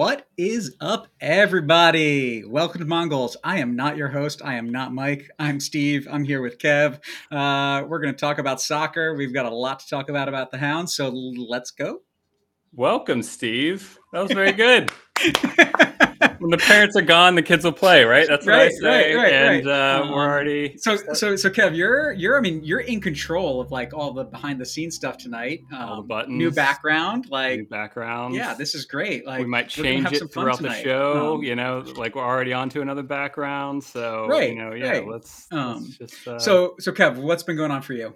What is up, everybody? Welcome to Mongols. I am not your host. I am not Mike. I'm Steve. I'm here with Kev. Uh, we're going to talk about soccer. We've got a lot to talk about about the Hounds, so let's go. Welcome, Steve. That was very good. when the parents are gone, the kids will play, right? That's what Right, I say. right, right, and right. Uh, Um, we're already. So, so, so, Kev, you're, you're, I mean, you're in control of like all the behind the scenes stuff tonight. Um, All the buttons. new background, like, new backgrounds. yeah, this is great. Like, we might change it some fun throughout the show. Um, you know, like we're already on to another background. So, Right, you know, yeah, right. let's, Um, let's just. Uh, So, so, Kev, what's been going on for you?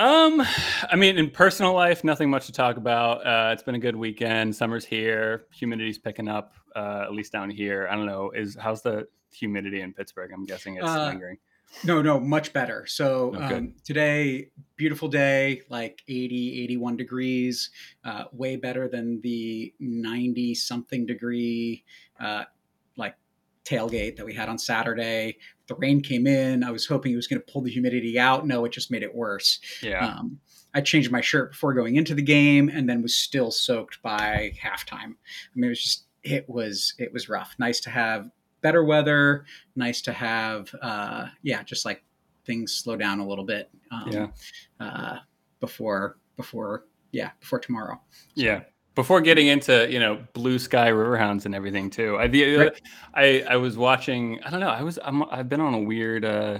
Um, I mean, in personal life, nothing much to talk about. Uh, it's been a good weekend. Summer's here. Humidity's picking up, uh, at least down here. I don't know. Is how's the humidity in Pittsburgh? I'm guessing it's Uh, lingering. No, no, much better. So Oh, um, today, beautiful day, like 80, 81 degrees, uh, way better than the 90 something degree, uh, tailgate that we had on Saturday. The rain came in. I was hoping it was going to pull the humidity out. No, it just made it worse. Yeah. Um, I changed my shirt before going into the game and then was still soaked by halftime. I mean, it was just, it was, it was rough. Nice to have better weather. Nice to have, uh, yeah, just like things slow down a little bit. Um, Yeah. Uh, before, before, yeah, before tomorrow. Yeah. Before getting into you know blue sky riverhounds and everything too, I the. I I was watching. I don't know. I was I'm, I've been on a weird uh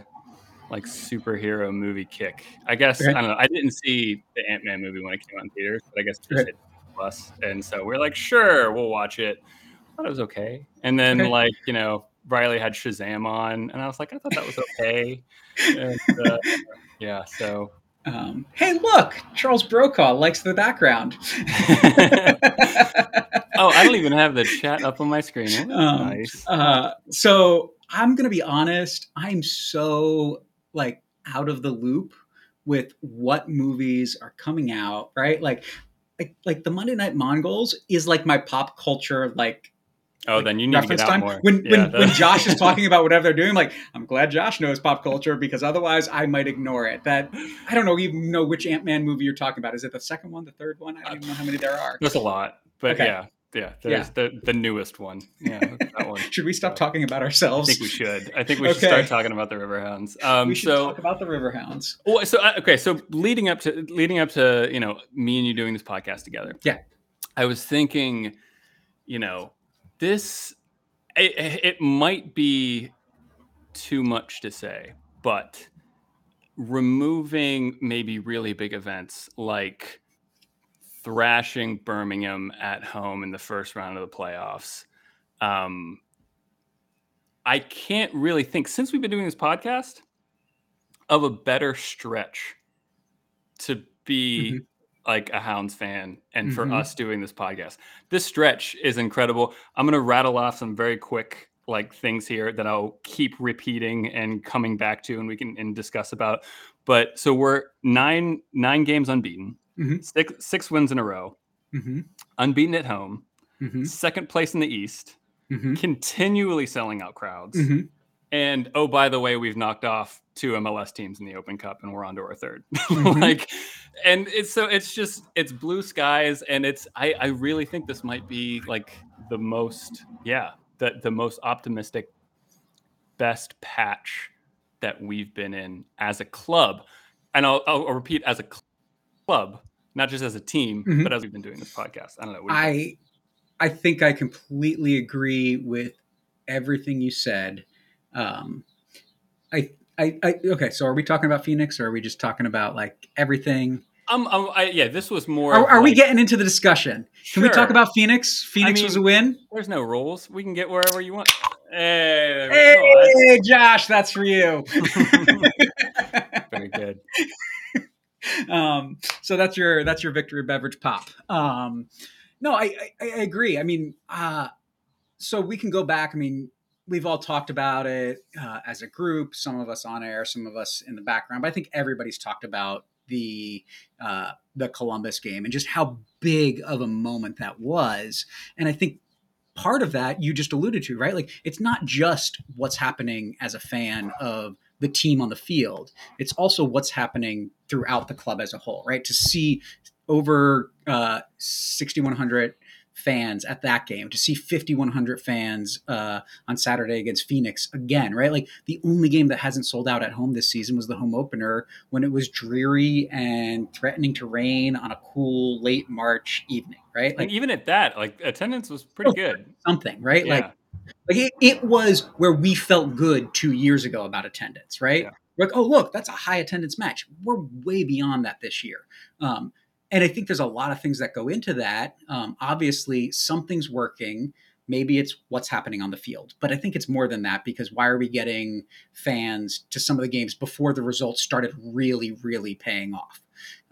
like superhero movie kick. I guess. I don't know. I didn't see the Ant Man movie when it came out in theaters, but I guess Right. plus, and so we're like, sure, we'll watch it. I thought it was okay, and then Okay. like you know Riley had Shazam on, and I was like, I thought that was okay. and, uh, yeah, so Um, hey, look, Charles Brokaw likes the background. oh, I don't even have the chat up on my screen. Oh, Um, nice. Uh, so I'm gonna be honest. I'm so like out of the loop with what movies are coming out. Right, like, like, like the Monday Night Mongols is like my pop culture like Oh, then you need to get out time. more. When Yeah, when, when Josh is talking about whatever they're doing, like I'm glad Josh knows pop culture because otherwise I might ignore it. That I don't know even know which Ant Man movie you're talking about. Is it the second one, the third one? I don't even know how many there are. There's a lot, but Okay. yeah, yeah. There's the the newest one. Yeah, that one. Should we stop Yeah. talking about ourselves? I think we should. I think we should start talking about the Riverhounds. Um, we should so, talk about the Riverhounds. well, so uh, okay, so leading up to leading up to you know me and you doing this podcast together. Yeah. I was thinking, you know, this it, it might be too much to say, but removing maybe really big events like thrashing Birmingham at home in the first round of the playoffs. Um, I can't really think since we've been doing this podcast of a better stretch to be Mhm. Like a Hounds fan and for Mhm. us doing this podcast. This stretch is incredible. I'm going to rattle off some very quick like things here that I'll keep repeating and coming back to and we can and discuss about. But so we're 9 9 games unbeaten. Mhm. Six six wins in a row. Mm-hmm. Unbeaten at home. Mm-hmm. Second place in the East. Mm-hmm. Continually selling out crowds. Mm-hmm. And oh, by the way, we've knocked off two MLS teams in the Open Cup, and we're on to our 3rd Mhm. like, and it's so it's just it's blue skies, and it's I I really think this might be like the most yeah the the most optimistic, best patch that we've been in as a club, and I'll I'll repeat as a cl- club, not just as a team, Mhm. but as we've been doing this podcast. I don't know. do think? I I think I completely agree with everything you said. Um, I, I, I okay. So are we talking about Phoenix, or are we just talking about like everything? um, um I, yeah, this was more. Are, are we getting into the discussion? Can we talk about Phoenix? Phoenix mean, was a win. There's no rules. We can get wherever you want. Hey, there we go. Hey, Josh, that's for you. Very good. um, so that's your that's your victory beverage pop. Um, no, I, I, I agree. I mean, uh, so we can go back. I mean, we've all talked about it uh, as a group. Some of us on air, some of us in the background. But I think everybody's talked about the uh, the Columbus game and just how big of a moment that was. And I think part of that you just alluded to, right? Like it's not just what's happening as a fan of the team on the field. It's also what's happening throughout the club as a whole, right? To see over uh, 6,100 fans at that game, to see 5,100 fans uh, on Saturday against Phoenix again, right? Like the only game that hasn't sold out at home this season was the home opener when it was dreary and threatening to rain on a cool late March evening, right? Like and even at that, like attendance was pretty good. Something, right? Yeah. Like like it, it, was where we felt good two years ago about attendance, right? Yeah. Like, oh look, that's a high attendance match. We're way beyond that this year. Um, and I think there's a lot of things that go into that. Um, obviously, something's working. Maybe it's what's happening on the field, but I think it's more than that because why are we getting fans to some of the games before the results started really, really paying off?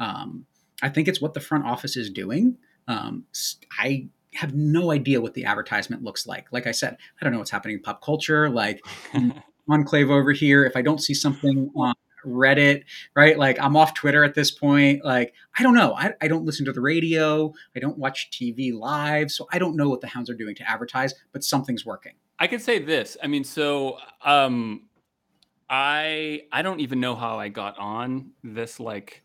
Um, I think it's what the front office is doing. Um, I have no idea what the advertisement looks like. Like I said, I don't know what's happening in pop culture. Like enclave over here, if I don't see something on Reddit, right? Like I'm off Twitter at this point. Like I don't know. I, I don't listen to the radio. I don't watch TV live. So I don't know what the hounds are doing to advertise, but something's working. I could say this. I mean, so um I I don't even know how I got on this like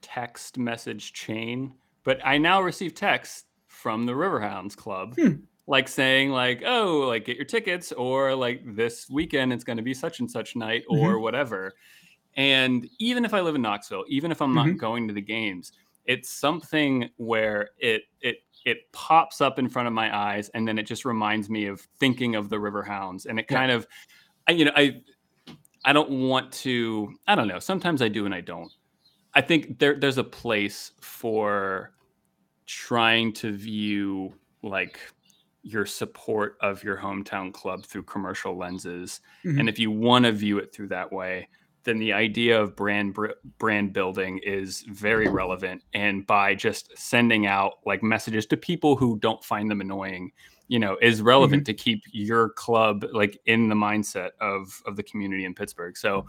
text message chain, but I now receive texts from the Riverhounds Club. Hmm like saying like oh like get your tickets or like this weekend it's going to be such and such night or mm-hmm. whatever and even if I live in Knoxville, even if I'm not mm-hmm. going to the games, it's something where it it it pops up in front of my eyes, and then it just reminds me of thinking of the river hounds and it kind yeah. of, I, you know, I I don't want to. I don't know. Sometimes I do and I don't. I think there there's a place for trying to view like your support of your hometown club through commercial lenses, mm-hmm. and if you want to view it through that way, then the idea of brand brand building is very relevant. And by just sending out like messages to people who don't find them annoying you know is relevant mm-hmm. to keep your club like in the mindset of of the community in Pittsburgh. So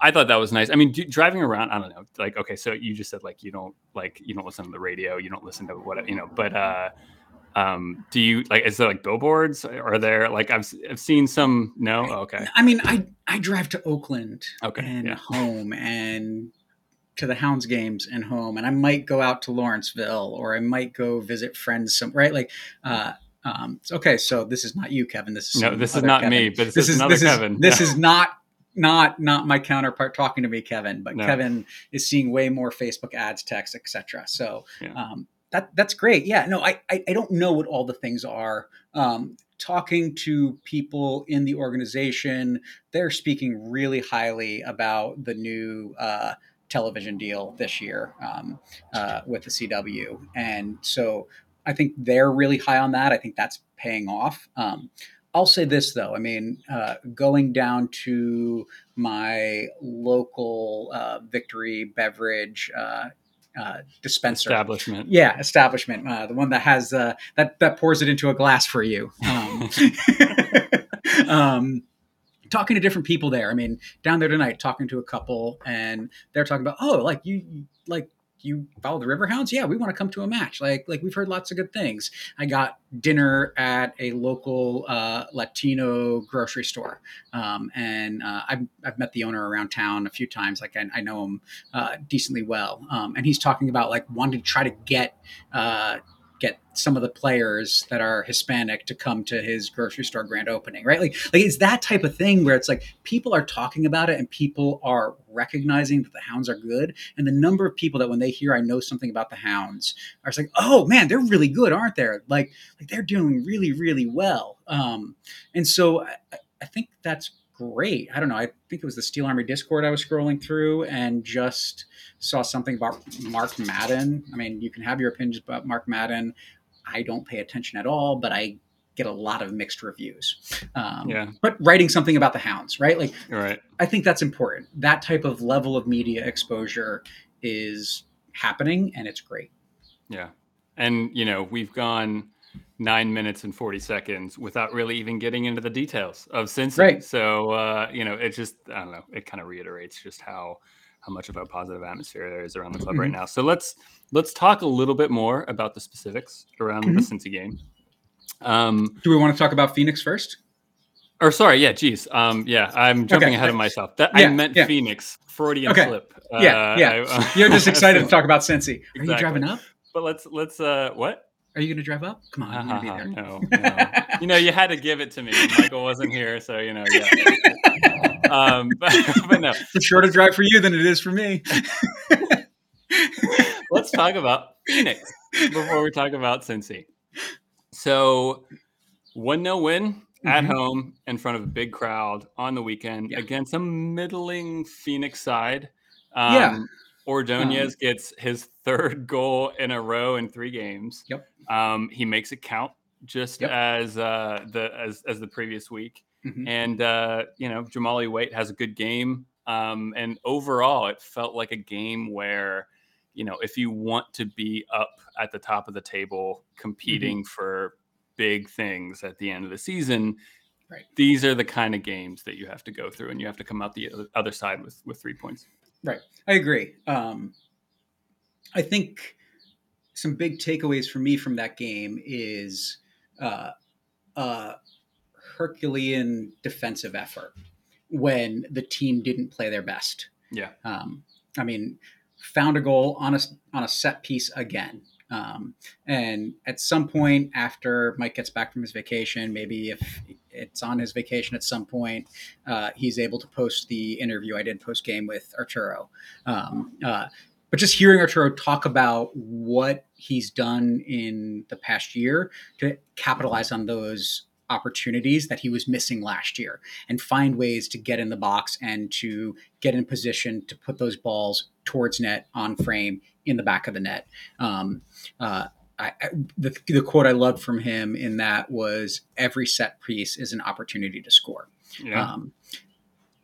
i thought that was nice. I mean do, driving around i don't know like okay so you just said like you don't like you don't listen to the radio you don't listen to what you know but uh um do you like is there like billboards are there like i've, I've seen some no oh, okay i mean i i drive to oakland okay and yeah. home and to the hounds games and home and i might go out to lawrenceville or i might go visit friends some right like uh um okay so this is not you kevin this is no this is not kevin. me but this, this is, is, another this kevin is, this is not not not my counterpart talking to me kevin but no. kevin is seeing way more facebook ads text etc so yeah. um that that's great. Yeah, no, I, I, don't know what all the things are. Um, talking to people in the organization, they're speaking really highly about the new uh, television deal this year um, uh, with the CW, and so I think they're really high on that. I think that's paying off. Um, I'll say this though. I mean, uh, going down to my local uh, Victory Beverage uh, dispenser establishment. Yeah, establishment. Uh, the one that has uh, that that pours it into a glass for you. Um, um, talking to different people there. I mean, down there tonight, talking to a couple, and they're talking about, oh, like you like you follow the Riverhounds? Yeah, we want to come to a match. Like like we've heard lots of good things. I got dinner at a local uh, Latino grocery store, um, and uh, I've I've met the owner around town a few times. Like I, I know him uh, decently well, um, and he's talking about like wanting to try to get uh, get some of the players that are Hispanic to come to his grocery store grand opening, right? Like, like it's that type of thing where it's like people are talking about it and people are recognizing that the hounds are good. And the number of people that when they hear I know something about the hounds are like, oh man, they're really good, aren't they? Like, like they're doing really, really well. Um, and so I, I think that's great. I don't know. I think it was the Steel Army Discord I was scrolling through and just saw something about Mark Madden. I mean, you can have your opinions about Mark Madden. I don't pay attention at all, but I get a lot of mixed reviews. Um, yeah. But writing something about the hounds, right? Like, right. I think that's important. That type of level of media exposure is happening, and it's great. Yeah, and you know, we've gone nine minutes and 40 seconds without really even getting into the details of Cincy. Right. So, uh, you know, it just, I don't know, it kind of reiterates just how, how much of a positive atmosphere there is around the club mm-hmm. right now. So let's, let's talk a little bit more about the specifics around mm-hmm. the Cincy game. Um, Do we want to talk about Phoenix first? Or sorry, yeah, geez, um, yeah, I'm jumping okay. ahead of myself. That yeah, I meant yeah. Phoenix, Freudian okay. slip. Yeah, uh, yeah. I, uh, You're just excited to talk about Cincy. Are exactly. you driving up? But let's let's uh, what? Are you going to drive up? Come on, I'm going to be there. no, no. you know, you had to give it to me. Michael wasn't here, so you know, yeah. um, but, but no, It's a shorter drive for you than it is for me. let's talk about Phoenix before we talk about Cincy. So, one no win at Mhm. home in front of a big crowd on the weekend Yeah. against a middling Phoenix side. Um, Yeah. Ordonez gets his third goal in a row in three games. Yep. Um, he makes it count just Yep. as uh, the as as the previous week. Mhm. And uh, you know, Jahmali Waite has a good game. Um, and overall, it felt like a game where, you know, if you want to be up at the top of the table, competing for big things at the end of the season, Right. these are the kind of games that you have to go through, and you have to come out the other- other side with with three points. I agree. Um, I think some big takeaways for me from that game is uh, a Herculean defensive effort when the team didn't play their best. Yeah. Um, I mean, found a goal on a on a set piece again. Um, and at some point after Mike gets back from his vacation, maybe if it's on his vacation at some point, uh, he's able to post the interview I did post game with Arturo. Um, uh, but just hearing Arturo talk about what he's done in the past year to capitalize on those opportunities that he was missing last year and find ways to get in the box and to get in position to put those balls towards net on frame in the back of the net. Um, uh, I, I, the, the quote I loved from him in that was every set piece is an opportunity to score. Yeah. Um,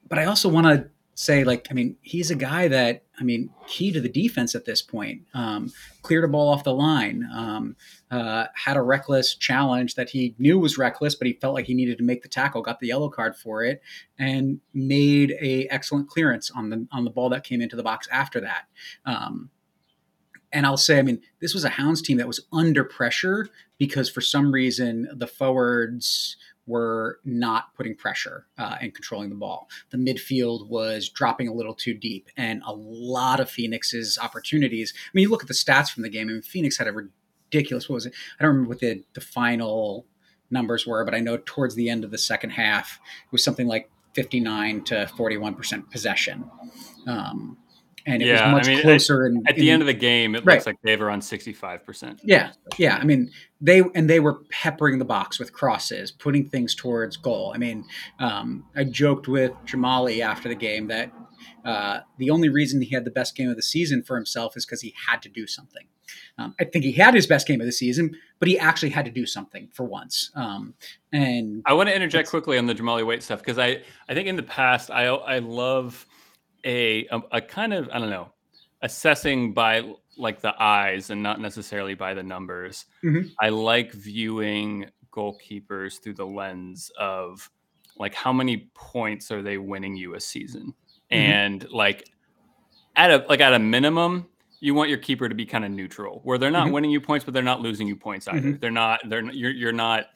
but I also want to say, like, I mean, he's a guy that, I mean, key to the defense at this point. Um, cleared a ball off the line, um, uh, had a reckless challenge that he knew was reckless, but he felt like he needed to make the tackle, got the yellow card for it, and made a excellent clearance on the on the ball that came into the box after that. Um, and I'll say, I mean, this was a Hounds team that was under pressure because for some reason the forwards were not putting pressure uh, and controlling the ball. The midfield was dropping a little too deep, and a lot of Phoenix's opportunities. I mean, you look at the stats from the game. I mean, Phoenix had a ridiculous. What was it? I don't remember what the the final numbers were, but I know towards the end of the second half, it was something like fifty nine to forty one percent possession. Um, and it Yeah, I was much mean, closer. in, At the in- end of the game, it Right. looks like they have around sixty-five percent. yeah, yeah. I mean, they and they were peppering the box with crosses, putting things towards goal. I mean, um, I joked with Jahmali after the game that uh, the only reason he had the best game of the season for himself is because he had to do something. Um, I think he had his best game of the season, but he actually had to do something for once. Um, and I want to interject quickly on the Jahmali Waite stuff because I, I think in the past I I love a, a a kind of I don't know assessing by like the eyes and not necessarily by the numbers. Mhm. I like viewing goalkeepers through the lens of like how many points are they winning you a season, Mhm. and like at a like at a minimum. You want your keeper to be kind of neutral, where they're not Mhm. winning you points, but they're not losing you points either. Mhm. They're not. They're you're you're not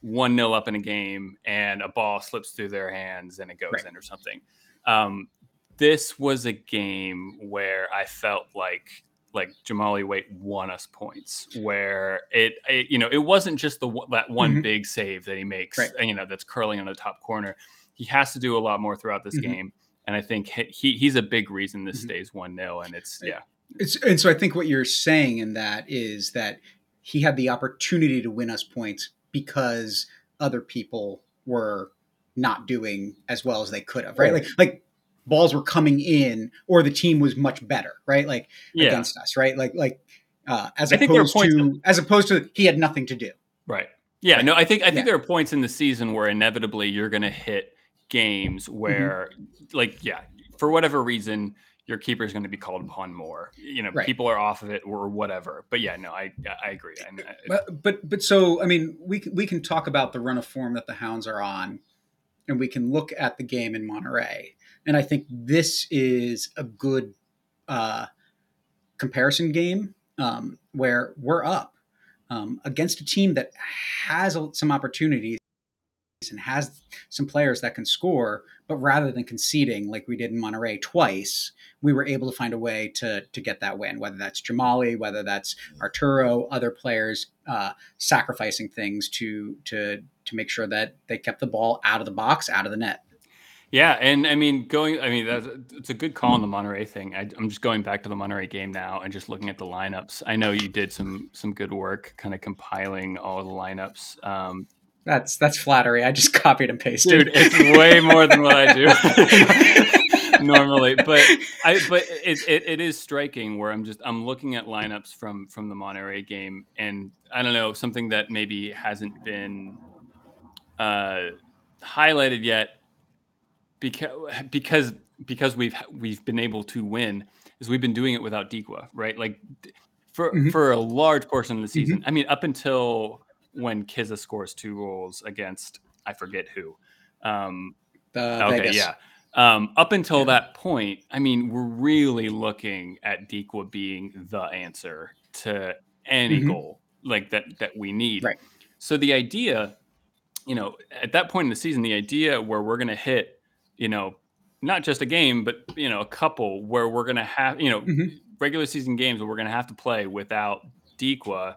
one nil up in a game and a ball slips through their hands and it goes Right. in or something. Um, this was a game where I felt like like Jahmali Waite won us points. Where it, it you know it wasn't just the that one Mhm. big save that he makes, Right. you know, that's curling on the top corner. He has to do a lot more throughout this Mhm. game. And I think he, he he's a big reason this Mhm. stays one 0 and it's yeah It's, and so I think what you're saying in that is that he had the opportunity to win us points because other people were not doing as well as they could have, right? Right. Like like balls were coming in or the team was much better, right? Like yeah against us, right? Like like uh, as I think there are opposed to as opposed to he had nothing to do. Right. Yeah. Right. No, I think I think Yeah. there are points in the season where inevitably you're going to hit games Mm-hmm. where, like, yeah, for whatever reason, your keeper is going to be called upon more. You know, Right. people are off of it or whatever. But yeah, no, I I agree. I, I, But but but so I mean we can, we can talk about the run of form that the Hounds are on, and we can look at the game in Monterey, and I think this is a good uh, comparison game um, where we're up um, against a team that has some opportunities and has some players that can score, but rather than conceding like we did in Monterey twice, we were able to find a way to to get that win. Whether that's Jahmali, whether that's Arturo, other players uh, sacrificing things to to to make sure that they kept the ball out of the box, out of the net. Yeah, and I mean, going. I mean, that's it's a good call on the Monterey thing. I, am just going back to the Monterey game now and just looking at the lineups. I know you did some some good work, kind of compiling all the lineups. Um, that's that's flattery. I just copied and pasted. Dude, it's way more than what I do normally. But I but it, it, it is striking where I'm just I'm looking at lineups from from the Monterey game and I don't know something that maybe hasn't been uh, highlighted yet because because because we've we've been able to win is we've been doing it without Dikwa, right? Like for mm-hmm. for a large portion of the season. Mm-hmm. I mean, up until when Kizza scores two goals against I forget who. Um, okay, Vegas. yeah. Um, up until yeah. that point, I mean, we're really looking at Dikwa being the answer to any mm-hmm. goal like that that we need. Right. So the idea, you know, at that point in the season, the idea where we're going to hit, you know, not just a game, but you know, a couple where we're going to have, you know, mm-hmm. regular season games where we're going to have to play without Dikwa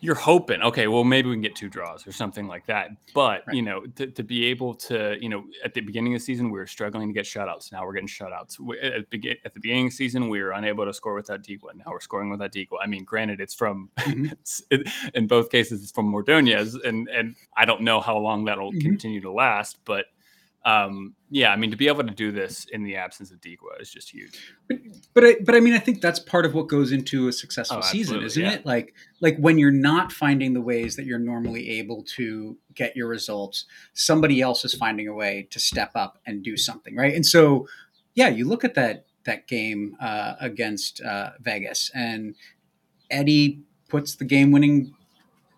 you're hoping, okay, well, maybe we can get two draws or something like that. But, right. you know, to, to, be able to, you know, at the beginning of the season, we were struggling to get shutouts. Now we're getting shutouts. At, the, at the beginning of the season, we were unable to score without Dikwa. Now we're scoring without Dikwa. I mean, granted, it's from, mm-hmm. it's, it, in both cases, it's from Ordonez. And, and I don't know how long that'll mm-hmm. continue to last, but um, yeah, I mean, to be able to do this in the absence of Dikwa is just huge. But but I, but I mean, I think that's part of what goes into a successful oh, season, isn't yeah. it? Like like when you're not finding the ways that you're normally able to get your results, somebody else is finding a way to step up and do something, right? And so, yeah, you look at that that game uh, against uh, Vegas, and Eddie puts the game-winning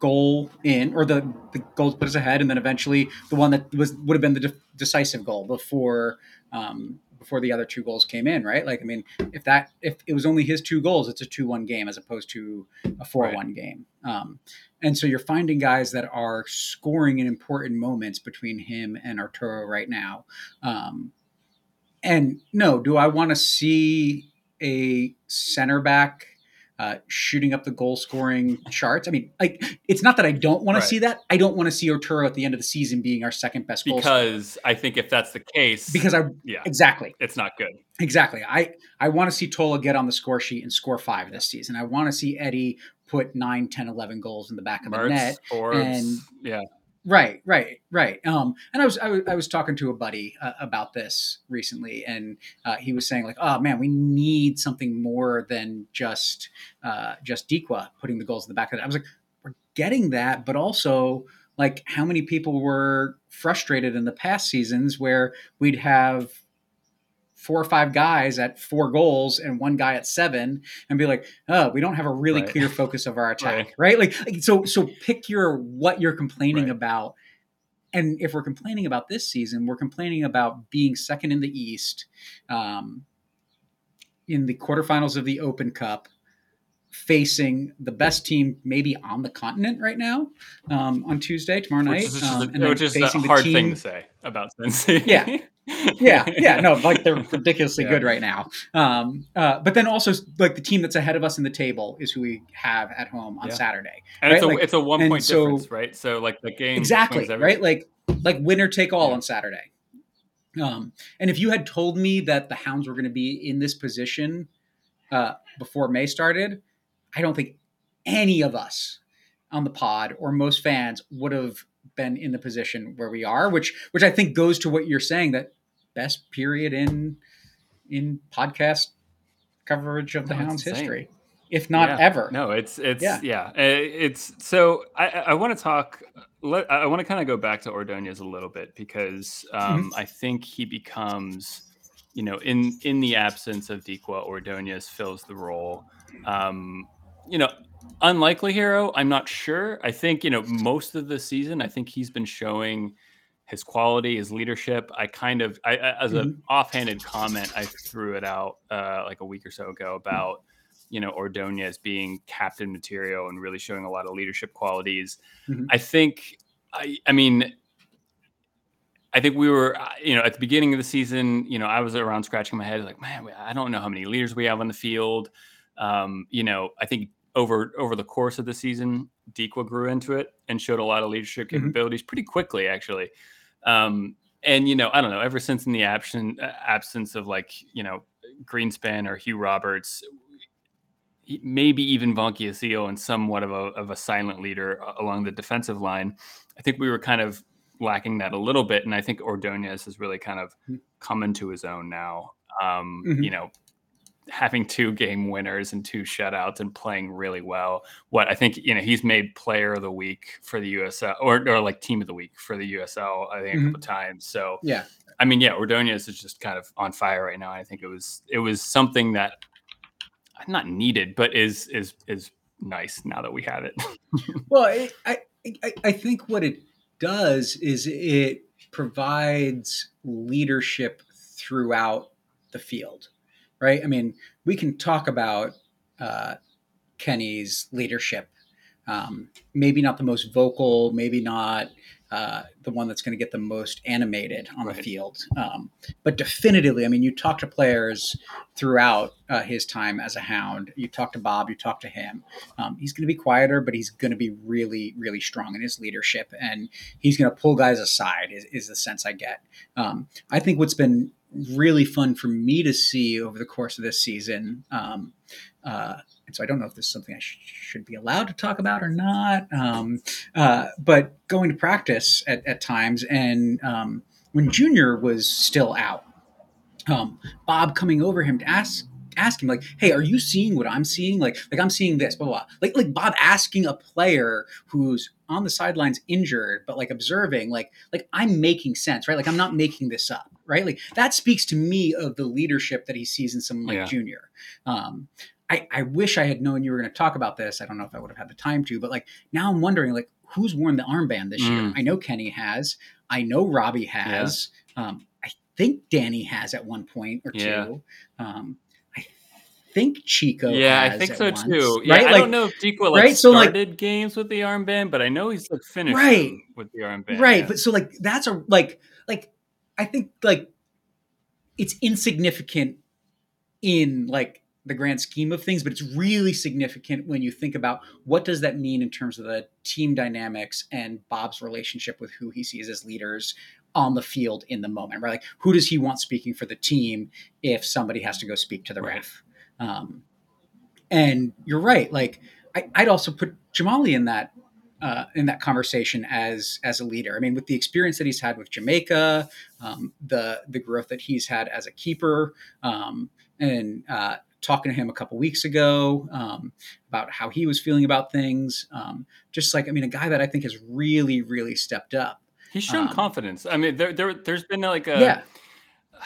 goal in, or the the goal put us ahead, and then eventually the one that was would have been the de- decisive goal before um, before the other two goals came in, right? Like, I mean, if that if it was only his two goals, it's a two one game as opposed to a four one right. game. Um, and so you're finding guys that are scoring in important moments between him and Arturo right now. Um, and no, do I want to see a center back uh, shooting up the goal scoring charts. I mean, like it's not that I don't want right. to see that. I don't want to see Arturo at the end of the season being our second best because I think if that's the case, because I yeah exactly it's not good. Exactly. I I want to see Tola get on the score sheet and score five this season. I want to see Eddie put 9, 10, 11 goals in the back of the net. Forbes, and yeah, Right, right, right. Um, and I was, I was I was talking to a buddy uh, about this recently, and uh, he was saying like, "Oh man, we need something more than just uh, just Dikwa putting the goals in the back of it." I was like, "We're getting that, but also like, how many people were frustrated in the past seasons where we'd have four or five guys at four goals and one guy at seven and be like, oh, we don't have a really right. clear focus of our attack, right? right? Like, like, so so pick your what you're complaining right. about. And if we're complaining about this season, we're complaining about being second in the East, um, in the quarterfinals of the Open Cup, facing the best team maybe on the continent right now um, on Tuesday tomorrow night, which is, um, a, which is a hard team, thing to say about Cincy. yeah, yeah, yeah, no, like they're ridiculously yeah. good right now. Um, uh, but then also like the team that's ahead of us in the table is who we have at home on yeah. Saturday, and right? it's a like, it's a one point so, difference, right? So like the game exactly right, like like winner take all yeah. on Saturday. Um, and if you had told me that the Hounds were going to be in this position uh, before May started, I don't think any of us on the pod or most fans would have been in the position where we are, which which I think goes to what you're saying that best period in in podcast coverage of the no, Hounds history, if not yeah. ever. No, it's it's yeah, yeah. Uh, it's so I I want to talk. Let, I want to kind of go back to Ordonez a little bit because um, mm-hmm. I think he becomes, you know, in in the absence of Dikwa, Ordonez fills the role. Um, you know, unlikely hero. I'm not sure. I think you know most of the season. I think he's been showing his quality, his leadership. I kind of, I, as an mm-hmm. offhanded comment, I threw it out uh, like a week or so ago about you know Ordonez being captain material and really showing a lot of leadership qualities. Mm-hmm. I think, I, I mean, I think we were, uh, you know, at the beginning of the season, you know, I was around scratching my head, like, man, I don't know how many leaders we have on the field. Um, you know, I think over over the course of the season, Dikwa grew into it and showed a lot of leadership Mhm. capabilities pretty quickly, actually. Um, and you know, I don't know, ever since in the absence absence of like you know Greenspan or Hugh Roberts, maybe even Vonky Asil and somewhat of a of a silent leader along the defensive line, I think we were kind of lacking that a little bit, and I think Ordonez has really kind of Mhm. come into his own now. Um, Mhm. You know, having two game winners and two shutouts and playing really well. What I think, you know, he's made player of the week for the USL or, or like team of the week for the USL, I think a Mhm. couple times. So, Yeah. I mean, yeah, Ordonez is just kind of on fire right now. I think it was, it was something that I'm not needed, but is, is, is nice now that we have it. Well, I I I think what it does is it provides leadership throughout the field, right? I mean, we can talk about uh, Kenny's leadership. Um, maybe not the most vocal, maybe not uh, the one that's going to get the most animated on the field, um, but definitively, I mean, you talk to players throughout uh, his time as a Hound. You talk to Bob, you talk to him. Um, he's going to be quieter, but he's going to be really, really strong in his leadership, and he's going to pull guys aside. Is, is the sense I get. Um, I think what's been really fun for me to see over the course of this season. Um, uh, and so I don't know if this is something I sh- should be allowed to talk about or not. Um, uh, but going to practice at, at times, and um, when Junior was still out, um, Bob coming over him to ask ask him like, "Hey, are you seeing what I'm seeing? Like, like I'm seeing this, blah blah." blah. Like, like Bob asking a player who's on the sidelines injured, but like observing, like, like I'm making sense, right? Like I'm not making this up, right? Like that speaks to me of the leadership that he sees in someone like Yeah. Junior. Um, I, I wish I had known you were going to talk about this. I don't know if I would have had the time to, but like now I'm wondering, like, who's worn the armband this year? Mm. I know Kenny has. I know Robbie has. Um, I think Danny has at one point or two. Um, I think Chico. yeah, I think so once, too. Yeah, Right? I like, don't know if Dikwa like right? So, like- started games with the armband, but I know he's like finished Right. with the armband. right yeah. but so like that's a like like i think like it's insignificant in like the grand scheme of things but it's really significant when you think about what does that mean in terms of the team dynamics and bob's relationship with who he sees as leaders on the field in the moment right like who does he want speaking for the team if somebody has to go speak to the Right. ref um, and you're right like I, i'd also put jahmali in that uh, in that conversation as as a leader. I mean, with the experience that he's had with Jamaica, um, the the growth that he's had as a keeper, um, and uh, talking to him a couple weeks ago um, about how he was feeling about things. Um, just like I mean, a guy that I think has really really stepped up. He's shown Um, confidence. I mean, there, there, there's been like a yeah,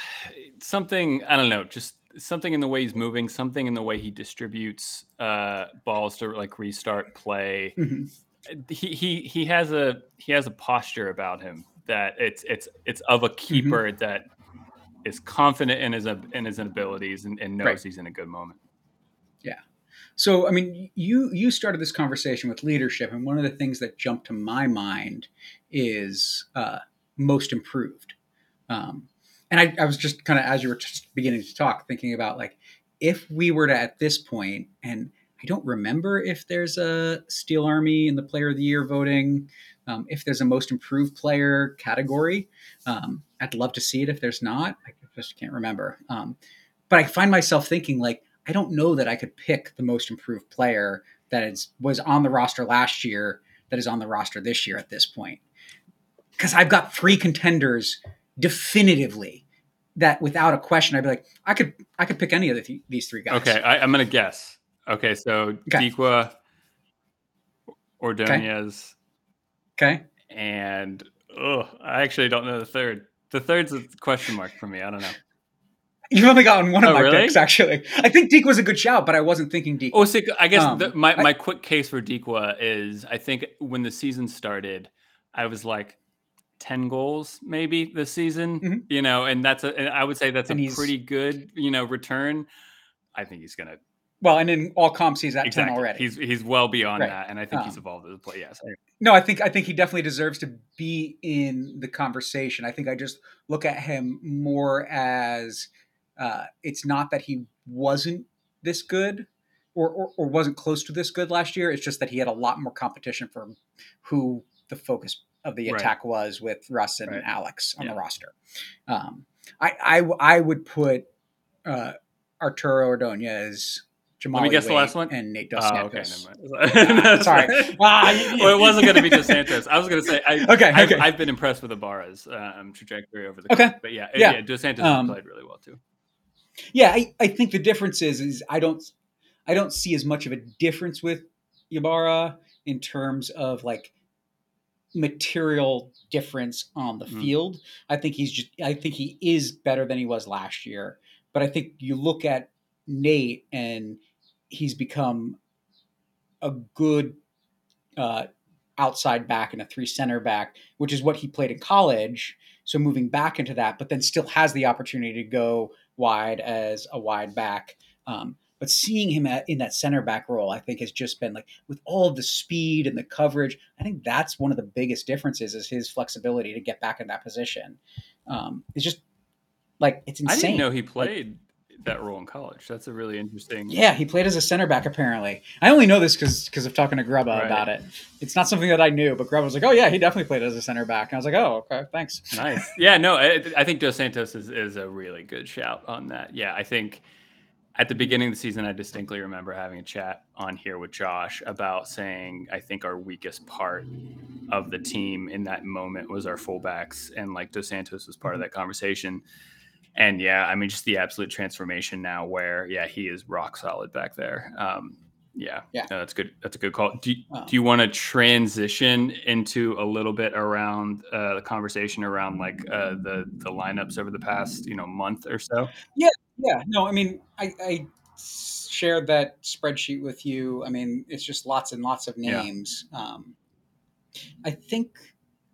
something. I don't know, just something in the way he's moving, something in the way he distributes uh, balls to like restart play. Mhm. He he he has a he has a posture about him that it's it's it's of a keeper that is confident in his in his abilities and, and knows Right. he's in a good moment. Yeah. So, I mean, you you started this conversation with leadership, and one of the things that jumped to my mind is uh, most improved. Um, and I, I was just kind of as you were just beginning to talk, thinking about like if we were to at this point, and I don't remember if there's a Steel Army in the Player of the Year voting, um, if there's a most improved player category. Um, I'd love to see it. If there's not, I just can't remember. Um, but I find myself thinking like I don't know that I could pick the most improved player that is was on the roster last year that is on the roster this year at this point. Because I've got three contenders definitively that without a question I'd be like I could I could pick any of the th- these three guys. Okay, I, I'm gonna guess. Okay, so Okay. Dikwa, Ordonez, Okay. and oh, I actually don't know the third. The third's a question mark for me. I don't know. You've only gotten one of Oh, my really? picks actually. I think Deke was a good shout, but I wasn't thinking Deke. Oh, so I guess Um, the, my I- my quick case for Dikwa is I think when the season started, I was like. 10 goals maybe this season Mhm. you know and that's a and i would say that's And a pretty good you know return i think he's gonna well, and in all comps, he's at exactly. ten already. He's he's well beyond Right. that, and I think he's Um, evolved as a player. Yes, No, I think I think he definitely deserves to be in the conversation. I think I just look at him more as uh, it's not that he wasn't this good or, or or wasn't close to this good last year. It's just that he had a lot more competition for who the focus of the Right. attack was with Russ and Right. Alex on the roster. Um, I, I I would put uh, Arturo Ordonez. Jahmali Let me guess the last one? and Nate Dos Oh, okay, Santos. never mind. Sorry. Well, it wasn't going to be Dos Santos. I was going to say, I, Okay, I've, okay. I've been impressed with Ibarra's um, trajectory over the Okay. course, but yeah, Yeah. yeah, Dos Santos Um, played really well too. Yeah, I, I think the difference is is I don't I don't see as much of a difference with Ibarra in terms of like material difference on the Mm. field. I think he's just I think he is better than he was last year. But I think you look at Nate and he's become a good uh, outside back and a three center back, which is what he played in college. So moving back into that, but then still has the opportunity to go wide as a wide back. Um, but seeing him at, in that center back role, I think has just been like with all of the speed and the coverage. I think that's one of the biggest differences is his flexibility to get back in that position. Um, it's just like it's insane. I didn't know he played that role in college. That's a really interesting. Yeah, he played as a center back. Apparently, I only know this because because of talking to Grubba Right. about it. It's not something that I knew, but Grubba was like, "Oh yeah, he definitely played as a center back." And I was like, "Oh, okay, thanks." Nice. Yeah, no, I, I think Dos Santos is, is a really good shout on that. Yeah, I think at the beginning of the season, I distinctly remember having a chat on here with Josh about saying I think our weakest part of the team in that moment was our fullbacks, and like Dos Santos was part of that conversation. And yeah, I mean, just the absolute transformation now, where yeah, he is rock solid back there. Um, yeah, Yeah. no, that's good. That's a good call. Do, Um, do you want to transition into a little bit around uh, the conversation around like uh, the the lineups over the past you know month or so? Yeah, yeah. no, I mean, I, I shared that spreadsheet with you. I mean, it's just lots and lots of Yeah. names. Um, I think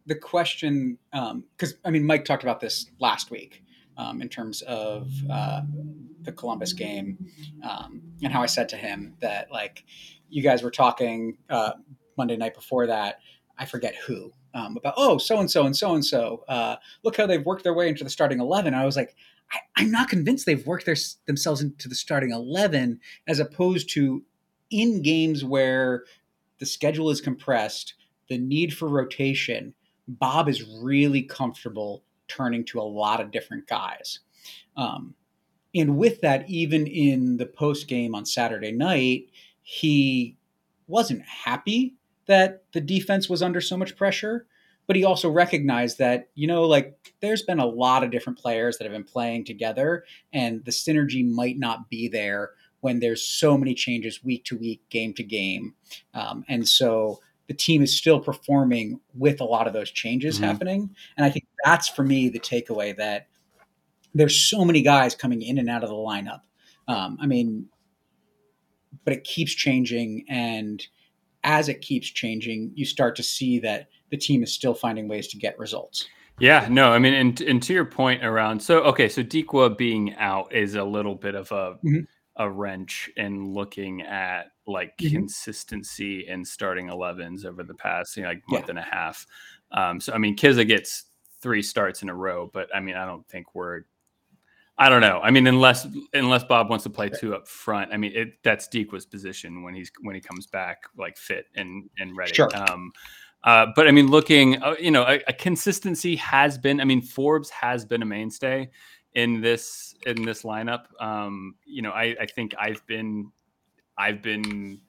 the question, because I mean, Mike talked about this last week um, in terms of uh, the Columbus game um, and how I said to him that, like, you guys were talking uh, Monday night before that. I forget who um, about, oh, so and so and so and so. Look how they've worked their way into the starting 11. I was like, I, I'm not convinced they've worked their, themselves into the starting 11 as opposed to in games where the schedule is compressed, the need for rotation, Bob is really comfortable turning to a lot of different guys. Um, and with that, even in the post game on Saturday night, he wasn't happy that the defense was under so much pressure, but he also recognized that, you know, like there's been a lot of different players that have been playing together, and the synergy might not be there when there's so many changes week to week, game to game. Um, and so the team is still performing with a lot of those changes Mhm. happening. And I think that's for me the takeaway that there's so many guys coming in and out of the lineup. Um, I mean, but it keeps changing. And as it keeps changing, you start to see that the team is still finding ways to get results. Yeah, no, I mean, and, and to your point around, so okay, so Dikwa being out is a little bit of a Mhm. a wrench in looking at like Mhm. consistency in starting 11s over the past you know, like month Yeah. and a half. Um, so I mean, Kizza gets three starts in a row, but I mean, I don't think we're. I don't know. I mean, unless unless Bob wants to play two up front, I mean, it, that's Dikwa's position when he's when he comes back like fit and and ready. Sure. Um, uh, but I mean, looking, uh, you know, a, a consistency has been. I mean, Forbes has been a mainstay in this in this lineup. Um, you know, I, I think I've been I've been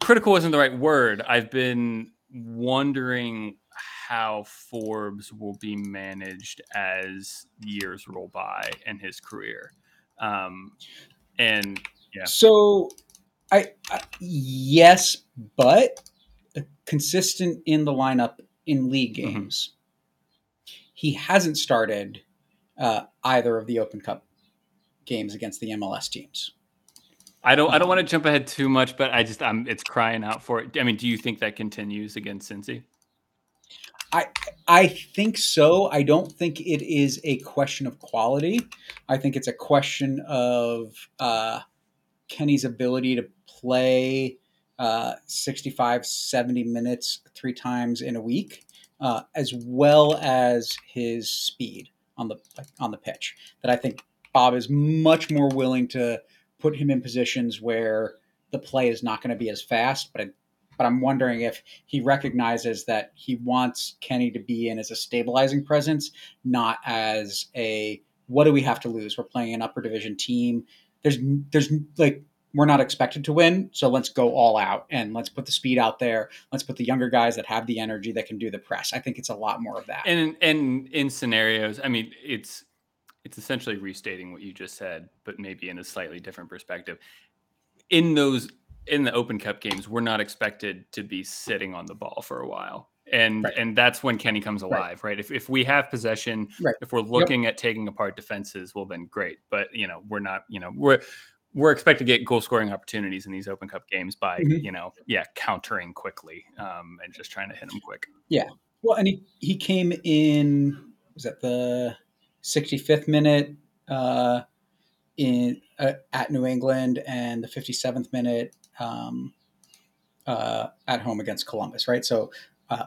critical isn't the right word. I've been wondering how Forbes will be managed as years roll by in his career. Um, and Yeah. So, I, I yes, but consistent in the lineup in league Mhm. games. He hasn't started uh, either of the Open Cup games against the MLS teams. I don't I don't want to jump ahead too much, but I just I'm it's crying out for it. I mean, do you think that continues against Cincy? I I think so. I don't think it is a question of quality. I think it's a question of uh, Kenny's ability to play uh, 65, 70 minutes three times in a week, uh, as well as his speed on the on the pitch. That I think Bob is much more willing to put him in positions where the play is not going to be as fast, but I, but I'm wondering if he recognizes that he wants Kenny to be in as a stabilizing presence, not as a what do we have to lose? We're playing an upper division team. There's there's like we're not expected to win, so let's go all out and let's put the speed out there. Let's put the younger guys that have the energy that can do the press. I think it's a lot more of that. And and in scenarios, I mean, it's it's essentially restating what you just said, but maybe in a slightly different perspective. In those in the Open Cup games, we're not expected to be sitting on the ball for a while. And right. and that's when Kenny comes alive, right? right? If if we have possession, right. if we're looking yep. at taking apart defenses, well then great. But you know, we're not, you know, we're we're expected to get goal scoring opportunities in these Open Cup games by mm-hmm. you know yeah countering quickly um, and just trying to hit them quick. Yeah, well, and he he came in was that the 65th minute uh, in uh, at New England and the 57th minute um, uh, at home against Columbus, right? So uh,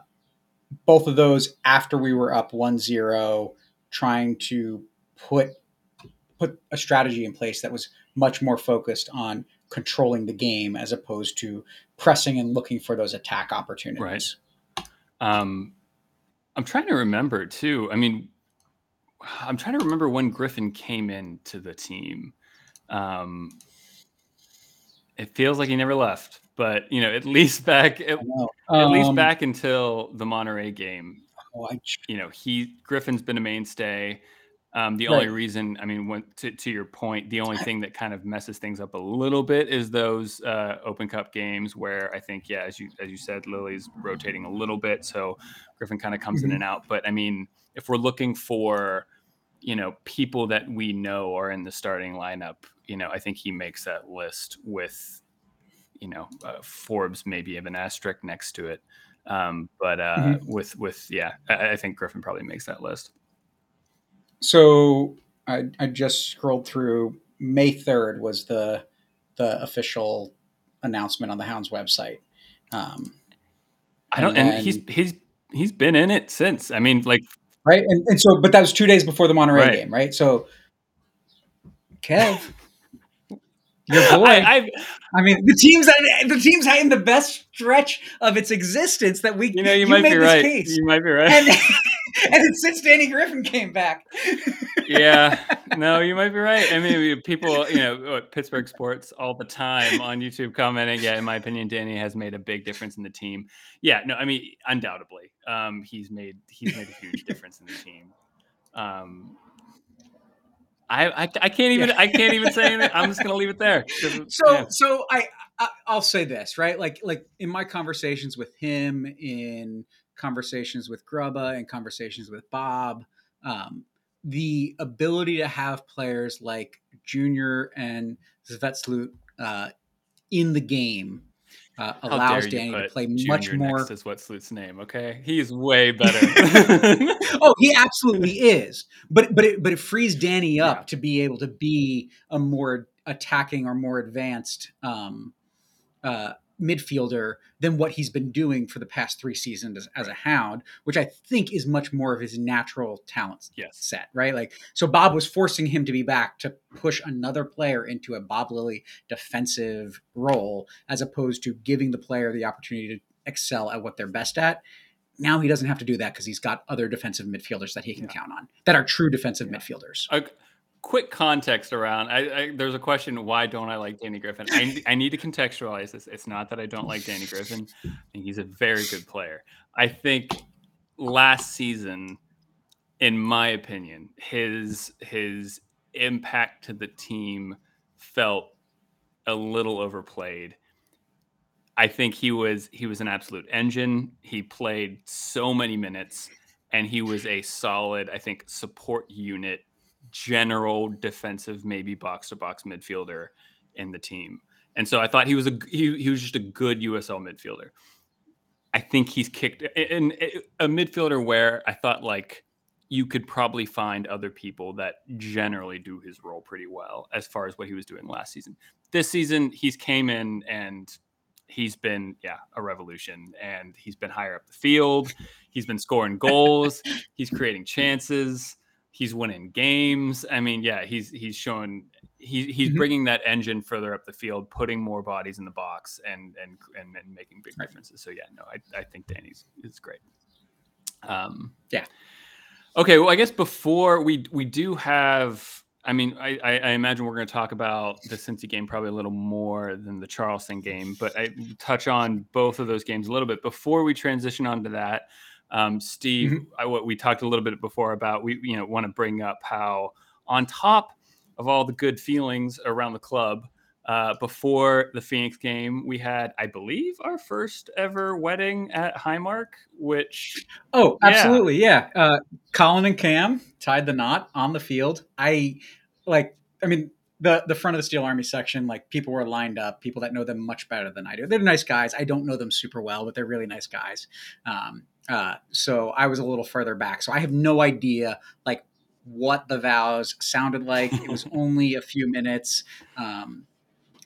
both of those after we were up 1-0 trying to put put a strategy in place that was much more focused on controlling the game as opposed to pressing and looking for those attack opportunities. Right. Um, I'm trying to remember too. I mean, I'm trying to remember when Griffin came into the team. Um, it feels like he never left, but you know, at least back at, um, at least back until the Monterey game. Oh, I, you know, he Griffin's been a mainstay. Um, the right. only reason, I mean, when, to, to your point, the only thing that kind of messes things up a little bit is those uh, Open Cup games where I think, yeah, as you as you said, Lilley's rotating a little bit, so Griffin kind of comes mm-hmm. in and out. But I mean, if we're looking for, you know, people that we know are in the starting lineup, you know, I think he makes that list with, you know, uh, Forbes maybe have an asterisk next to it, um, but uh, mm-hmm. with with yeah, I, I think Griffin probably makes that list. So I, I just scrolled through. May third was the the official announcement on the Hounds website. Um, I don't, and, and, he's he's he's been in it since. I mean, like right, and, and so, but that was two days before the Monterey right. game, right? So, Kev, your boy. I, I, I, mean, the team's the team's in the best stretch of its existence that we. You know, you, you might be right. Case. You might be right. And, and it's since Danny Griffin came back. yeah, no, you might be right. I mean, people, you know, Pittsburgh sports all the time on YouTube commenting. Yeah, in my opinion, Danny has made a big difference in the team. Yeah, no, I mean, undoubtedly, um, he's made he's made a huge difference in the team. Um, I, I, I can't even yeah. I can't even say anything. I'm just gonna leave it there. So yeah. so I, I I'll say this right, like like in my conversations with him in conversations with Grubba and conversations with Bob, um, the ability to have players like Junior and Zvetslut uh, in the game uh, allows Danny to play Junior much more. Next is what Slut's name. Okay, he's way better. oh, he absolutely is. But but it, but it frees Danny up yeah. to be able to be a more attacking or more advanced um, uh, midfielder than what he's been doing for the past three seasons as, as, a hound, which I think is much more of his natural talent yes. set, right? Like, so Bob was forcing him to be back to push another player into a Bob Lilley defensive role, as opposed to giving the player the opportunity to excel at what they're best at. Now he doesn't have to do that because he's got other defensive midfielders that he can yeah. count on that are true defensive yeah. midfielders. Okay quick context around I, I, there's a question why don't i like danny griffin? I, I need to contextualize this. It's not that i don't like danny griffin. I think he's a very good player. I think last season in my opinion his his impact to the team felt a little overplayed. I think he was he was an absolute engine. He played so many minutes and he was a solid i think support unit general defensive, maybe box to box midfielder in the team. And so I thought he was a he, he was just a good USL midfielder. I think he's kicked in a midfielder where I thought like you could probably find other people that generally do his role pretty well as far as what he was doing last season. This season, he's came in and he's been yeah a revolution and he's been higher up the field he's been scoring goals he's creating chances he's winning games. I mean yeah he's he's showing he, he's mm-hmm. bringing that engine further up the field putting more bodies in the box and and and, and making big differences. So yeah no i, I think danny's is great. Um yeah. okay well i guess before we we do have I mean, I, I, imagine we're going to talk about the Cincy game probably a little more than the Charleston game, but I touch on both of those games a little bit. Before we transition onto that. Um, Steve, mm-hmm. I, what we talked a little bit before about, we you know want to bring up how on top of all the good feelings around the club, uh, before the Phoenix game, we had, I believe, our first ever wedding at Highmark, which. Oh, absolutely. Yeah. yeah. Uh, Colin and Cam tied the knot on the field. I like, I mean, the, the front of the Steel Army section, like people were lined up, people that know them much better than I do. They're nice guys. I don't know them super well, but they're really nice guys. Um, uh, so I was a little further back. So I have no idea, like, what the vows sounded like. It was only a few minutes. Um,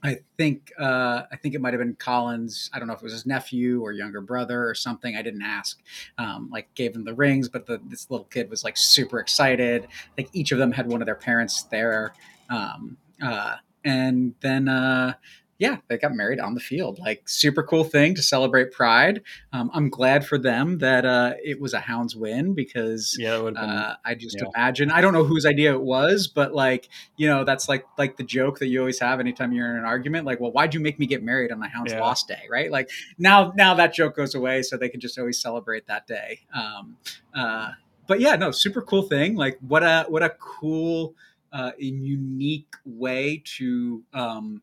I think uh, I think it might have been Collins. I don't know if it was his nephew or younger brother or something. I didn't ask. Um, like gave him the rings, but the, this little kid was like super excited. Like each of them had one of their parents there, um, uh, and then uh, yeah, they got married on the field. Like super cool thing to celebrate Pride. Um, I'm glad for them that uh, it was a Hounds win because yeah, been, uh, I just yeah. imagine I don't know whose idea it was, but like you know that's like like the joke that you always have anytime you're in an argument. Like, well, why'd you make me get married on the Hounds yeah. lost day, right? Like now now that joke goes away, so they can just always celebrate that day. Um, uh, but yeah, no, super cool thing. Like what a what a cool uh, unique way to um,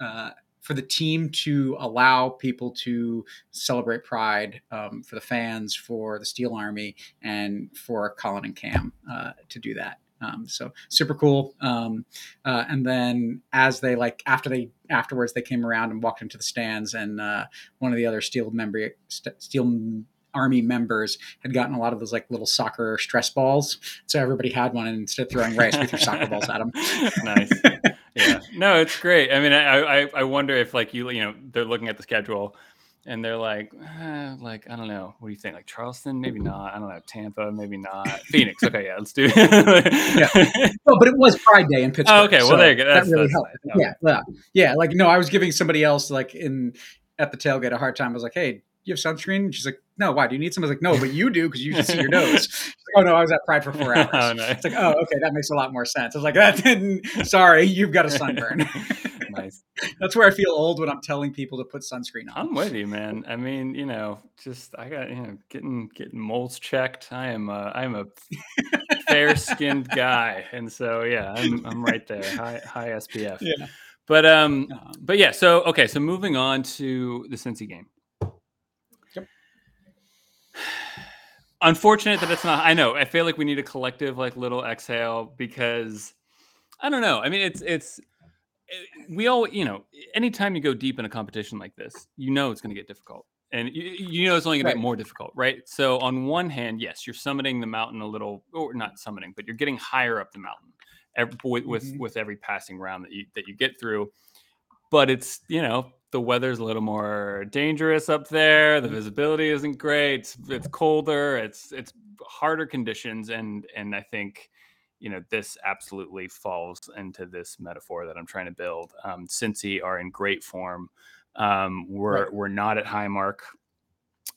uh, for the team to allow people to celebrate Pride um, for the fans, for the Steel Army, and for Colin and Cam uh, to do that. Um, so super cool. Um, uh, and then as they like after they afterwards they came around and walked into the stands, and uh, one of the other Steel member Steel army members had gotten a lot of those like little soccer stress balls. So everybody had one, and instead of throwing rice, we threw soccer balls at them. nice. Yeah. No, it's great. I mean, I, I I wonder if like you you know they're looking at the schedule and they're like, eh, like I don't know, what do you think? Like Charleston, maybe not. I don't know, Tampa, maybe not. Phoenix, okay, yeah, let's do. it. yeah, well, but it was Pride Day in Pittsburgh. Oh, okay, well so there you go. That's, that really that's helped. Nice. Yeah, yeah, yeah. Like no, I was giving somebody else like in at the tailgate a hard time. I was like, hey, you have sunscreen? And she's like, no, why? Do you need some? I was like, no, but you do because you just see your nose. Like, oh no, I was at Pride for four hours. oh, nice. It's like, oh, okay, that makes a lot more sense. I was like, that didn't. Sorry, you've got a sunburn. nice. That's where I feel old when I'm telling people to put sunscreen on. I'm with you, man. I mean, you know, just I got you know getting getting moles checked. I am a, I'm a fair skinned guy, and so yeah, I'm I'm right there. High high SPF. Yeah. But um, um, but yeah. So okay, so moving on to the Cincy game. Unfortunate that it's not i know i feel like we need a collective like little exhale because i don't know i mean it's it's eh, we all you know anytime you go deep in a competition like this you know it's going to get difficult and you, you know it's only going right. to get more difficult right so on one hand yes you're summiting the mountain a little or not summiting but you're getting higher up the mountain every, with mm-hmm. with every passing round that you that you get through but it's you know the weather's a little more dangerous up there. The mm-hmm. visibility isn't great. It's, it's colder. It's it's harder conditions, and and I think you know this absolutely falls into this metaphor that I'm trying to build. Um, Cincy are in great form. Um, we're right. we're not at Highmark.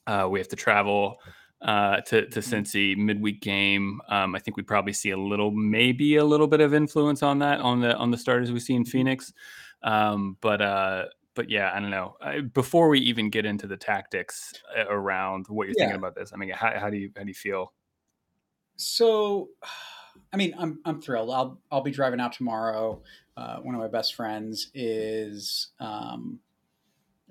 Uh, we have to travel uh, to to mm-hmm. Cincy midweek game. Um, I think we probably see a little, maybe a little bit of influence on that on the on the starters we see in mm-hmm. Phoenix. Um, but uh, but yeah, I don't know. I, before we even get into the tactics uh, around what you're yeah. thinking about this, I mean, how, how do you how do you feel? So, I mean, I'm I'm thrilled. I'll I'll be driving out tomorrow. Uh, one of my best friends is um,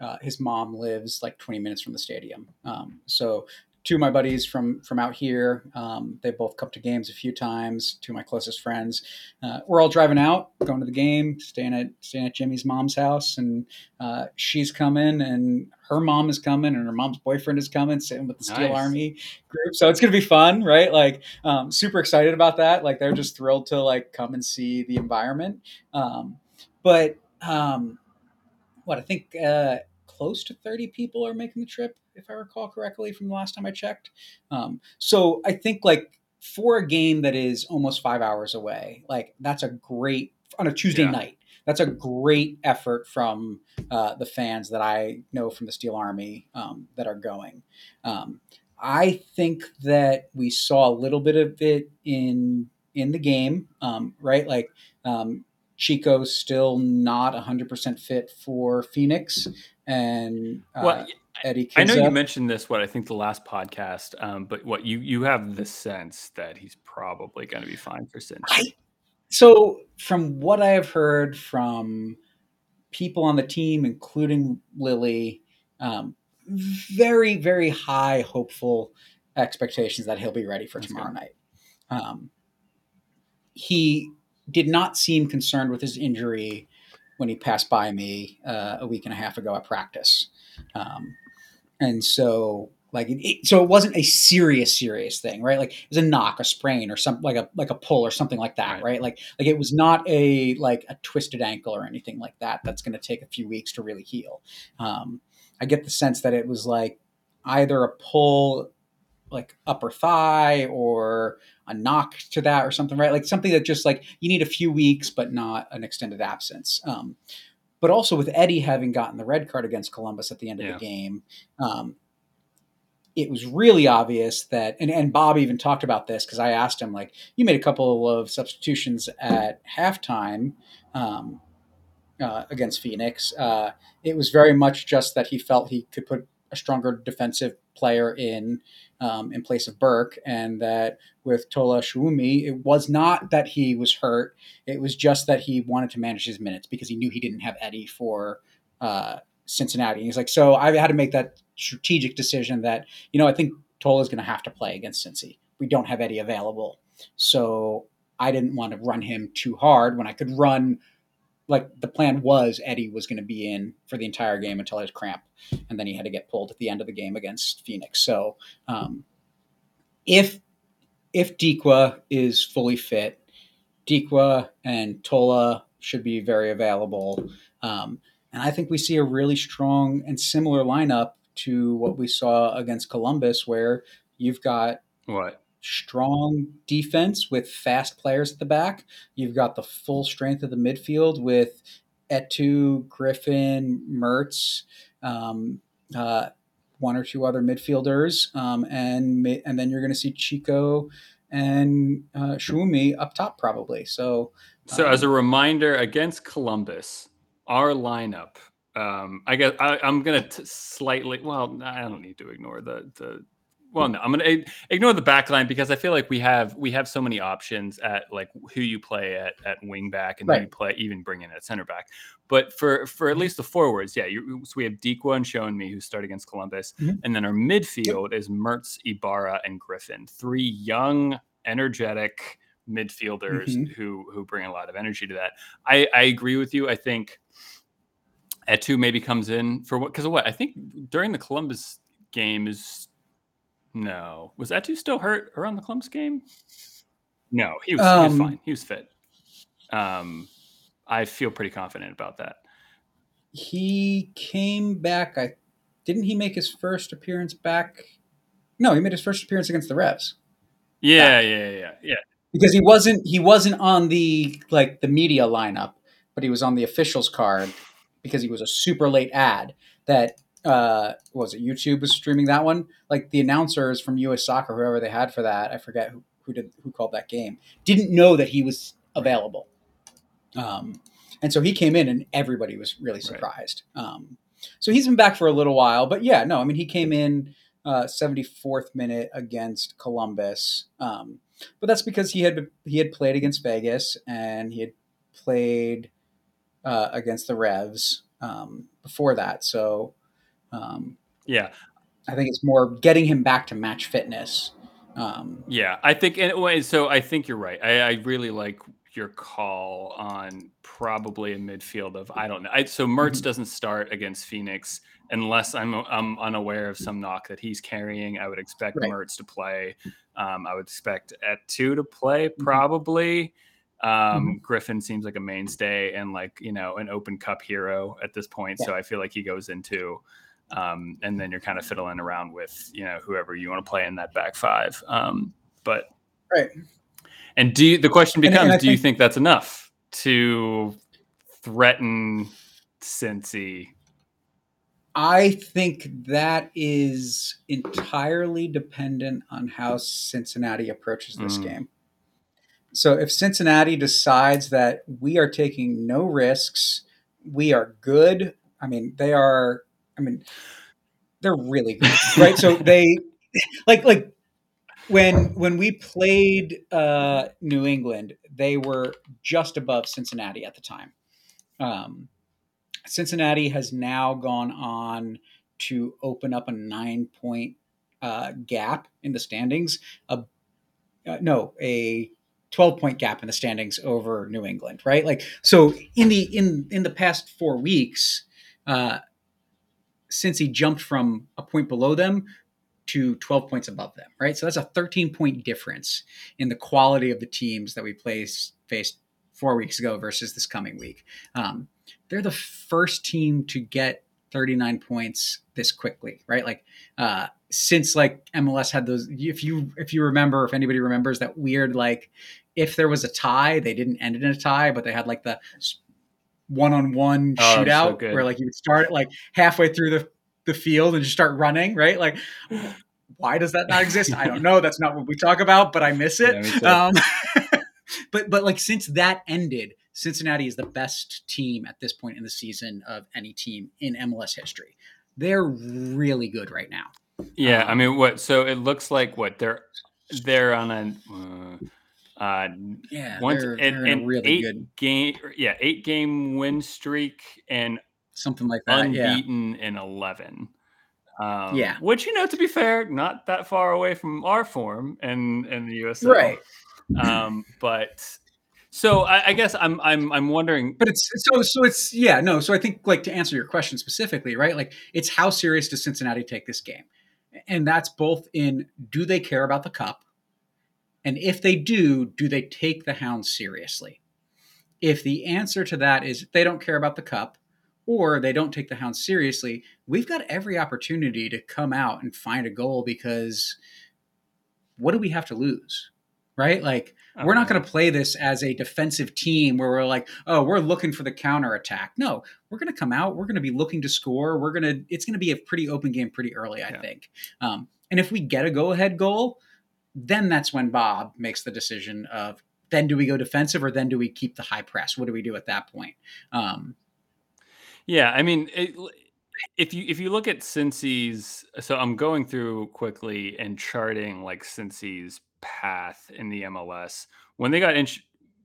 uh, his mom lives like 20 minutes from the stadium. Um, so two of my buddies from from out here. Um, they both come to games a few times. Two of my closest friends. Uh, we're all driving out, going to the game, staying at staying at Jimmy's mom's house, and uh, she's coming, and her mom is coming, and her mom's boyfriend is coming, sitting with the Steel Nice. Army group. So it's gonna be fun, right? Like, um, super excited about that. Like, they're just thrilled to like come and see the environment. Um, but um, what I think. Uh, close to 30 people are making the trip if i recall correctly from the last time i checked. Um, so i think like for a game that is almost five hours away like that's a great on a tuesday Yeah. night that's a great effort from uh, the fans that i know from the steel army um, that are going. Um, i think that we saw a little bit of it in in the game um, right? Like um, Chico's still not 100% fit for Phoenix, and uh, well, Eddie I know you mentioned this. What I think the last podcast, um, but what you you have the sense that he's probably going to be fine for Cincy. I, so, from what I have heard from people on the team, including Lilley, um, very, very high hopeful expectations that he'll be ready for That's tomorrow good. night. Um, he did not seem concerned with his injury when he passed by me uh, a week and a half ago at practice, um, and so like it, it- so it wasn't a serious serious thing right? Like it was a knock a sprain or something like a like a pull or something like that Right. right, like like it was not a like a twisted ankle or anything like that that's going to take a few weeks to really heal. Um, i get the sense that it was like either a pull like upper thigh or a knock to that or something right? Like something that just like you need a few weeks but not an extended absence. Um, but also with eddie having gotten the red card against columbus at the end of Yeah. the game um, it was really obvious that and, and bob even talked about this because i asked him like you made a couple of substitutions at halftime um, uh, against phoenix uh, it was very much just that he felt he could put a stronger defensive player in um, in place of Burke, and that with Tola Showunmi, it was not that he was hurt. It was just that he wanted to manage his minutes because he knew he didn't have Eddie for uh, Cincinnati. And he's like, so I had to make that strategic decision that you know I think Tola is going to have to play against Cincy. We don't have Eddie available, so I didn't want to run him too hard when I could run. Like the plan was, Eddie was going to be in for the entire game until his cramp, and then he had to get pulled at the end of the game against Phoenix. So um, if if Dikwa is fully fit, Dikwa and Tola should be very available. Um, and I think we see a really strong and similar lineup to what we saw against Columbus, where you've got What? Strong defense with fast players at the back. You've got the full strength of the midfield with Etou, Griffin, Mertz, um, uh, one or two other midfielders, um, and and then you're going to see Chico and uh, Showunmi up top probably. So So, as a um, reminder, against Columbus, our lineup. Um, I guess I, I'm gonna t- slightly. Well, I don't need to ignore the the. Well, no, I'm gonna ignore the back line because I feel like we have we have so many options at like who you play at at wing back and who you play even bring in at center back. But for for at least the forwards, yeah, you, so we have Dikwa and Showunmi who start against Columbus, Mhm. and then our midfield is Mertz, Ybarra, and Griffin, three young, energetic midfielders Mhm. who who bring a lot of energy to that. I I agree with you. I think Etou maybe comes in for what because of what I think during the Columbus game is no was Etou still hurt around the Clumps game? No, he was, he was Um, fine. He was fit. Um, I feel pretty confident about that. he came back. I didn't he make his first appearance back? No, he made his first appearance against the Revs. Yeah, yeah, yeah, yeah. because he wasn't he wasn't on the like the media lineup, but he was on the officials card because he was a super late ad that uh was it YouTube was streaming that one like the announcers from US Soccer whoever they had for that I forget who, who did who called that game didn't know that he was available um and so he came in and everybody was really Right. surprised um so he's been back for a little while but yeah no I mean he came in uh 74th minute against Columbus um but that's because he had he had played against Vegas and he had played uh, against the Revs um, before that. So um, Yeah. I think it's more getting him back to match fitness. Um, yeah, I think anyway. So I think you're right. I, I really like your call on probably a midfield of I don't know. I, so Mertz mm-hmm. doesn't start against Phoenix unless I'm I'm unaware of some knock that he's carrying. I would expect right. Mertz to play. Um, I would expect Etou to play mm-hmm. probably. Um, mm-hmm. Griffin seems like a mainstay and like you know an Open Cup hero at this point. Yeah. So I feel like he goes into. Um, and then you're kind of fiddling around with you know whoever you want to play in that back five. Um, but right, and do you, the question becomes: and, and Do think, you think that's enough to threaten Cincy? I think that is entirely dependent on how Cincinnati approaches this mm. game. So if Cincinnati decides that we are taking no risks, we are good. I mean, they are. I mean, they're really good, right? so they like like when when we played uh, New England, they were just above Cincinnati at the time. Um, Cincinnati has now gone on to open up a nine point uh, gap in the standings. A, uh, no, a 12 point gap in the standings over New England, right? Like so in the in in the past 4 weeks uh since he jumped from a point below them to 12 points above them, right? So that's a 13 point difference in the quality of the teams that we placed, faced four weeks ago versus this coming week. Um, they're the first team to get 39 points this quickly, right? Like uh, since like MLS had those. If you if you remember, if anybody remembers that weird like if there was a tie, they didn't end in a tie, but they had like the one on one shootout so where like you would start like halfway through the the field and just start running, right? Like, why does that not exist? I don't know. That's not what we talk about, but I miss it. Yeah, um, but but like since that ended, Cincinnati is the best team at this point in the season of any team in MLS history. They're really good right now. Yeah, um, I mean, what? So it looks like what they're they're on a. Uh, uh, yeah, they're, they're an, really eight good game. Yeah, eight game win streak and something like that. Unbeaten yeah. in eleven. Um, yeah, which you know, to be fair, not that far away from our form in in the USL. Right. Um, but so I, I, guess I'm I'm I'm wondering. But it's so so it's yeah no. So I think like to answer your question specifically, right? Like it's how serious does Cincinnati take this game, and that's both in do they care about the cup, and if they do, do they take the Hounds seriously? If the answer to that is they don't care about the cup, or they don't take the hounds seriously, we've got every opportunity to come out and find a goal because what do we have to lose? Right? Like, oh, we're not going to play this as a defensive team where we're like, oh, we're looking for the counter attack. No, we're going to come out. We're going to be looking to score. We're going to, it's going to be a pretty open game pretty early, I yeah. think. Um, and if we get a go ahead goal, then that's when Bob makes the decision of then do we go defensive or then do we keep the high press? What do we do at that point? Um, yeah, I mean, it, if you if you look at Cincy's, so I'm going through quickly and charting like Cincy's path in the MLS when they got in,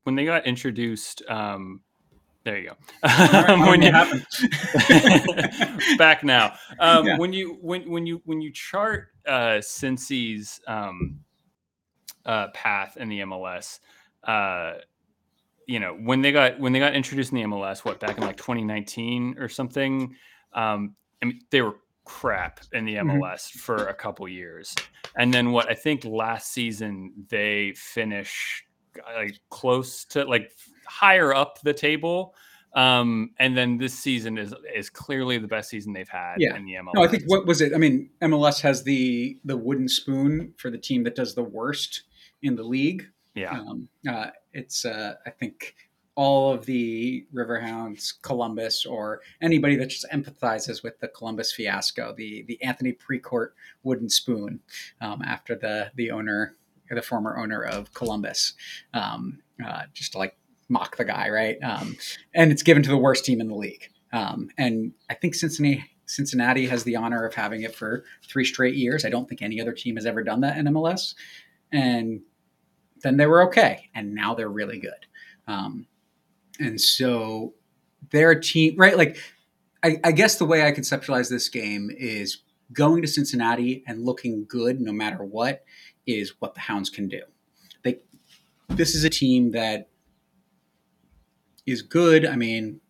when they got introduced. Um, there you go. Right, when you back now, um, yeah. when you when when you when you chart uh, Cincy's um, uh, path in the MLS. Uh, you know when they got when they got introduced in the MLS, what back in like 2019 or something. Um, I mean, they were crap in the MLS mm-hmm. for a couple years, and then what I think last season they finish like close to like higher up the table. Um, and then this season is is clearly the best season they've had yeah. in the MLS. No, I think what was it? I mean, MLS has the the wooden spoon for the team that does the worst in the league. Yeah. Um, uh, it's, uh, I think, all of the Riverhounds, Columbus, or anybody that just empathizes with the Columbus fiasco, the the Anthony Precourt wooden spoon, um, after the the owner, the former owner of Columbus, um, uh, just to like mock the guy, right? Um, and it's given to the worst team in the league. Um, and I think Cincinnati Cincinnati has the honor of having it for three straight years. I don't think any other team has ever done that in MLS. And then they were okay, and now they're really good. Um, and so their team, right? Like, I, I, guess the way I conceptualize this game is going to Cincinnati and looking good no matter what is what the Hounds can do. They, this is a team that is good. I mean,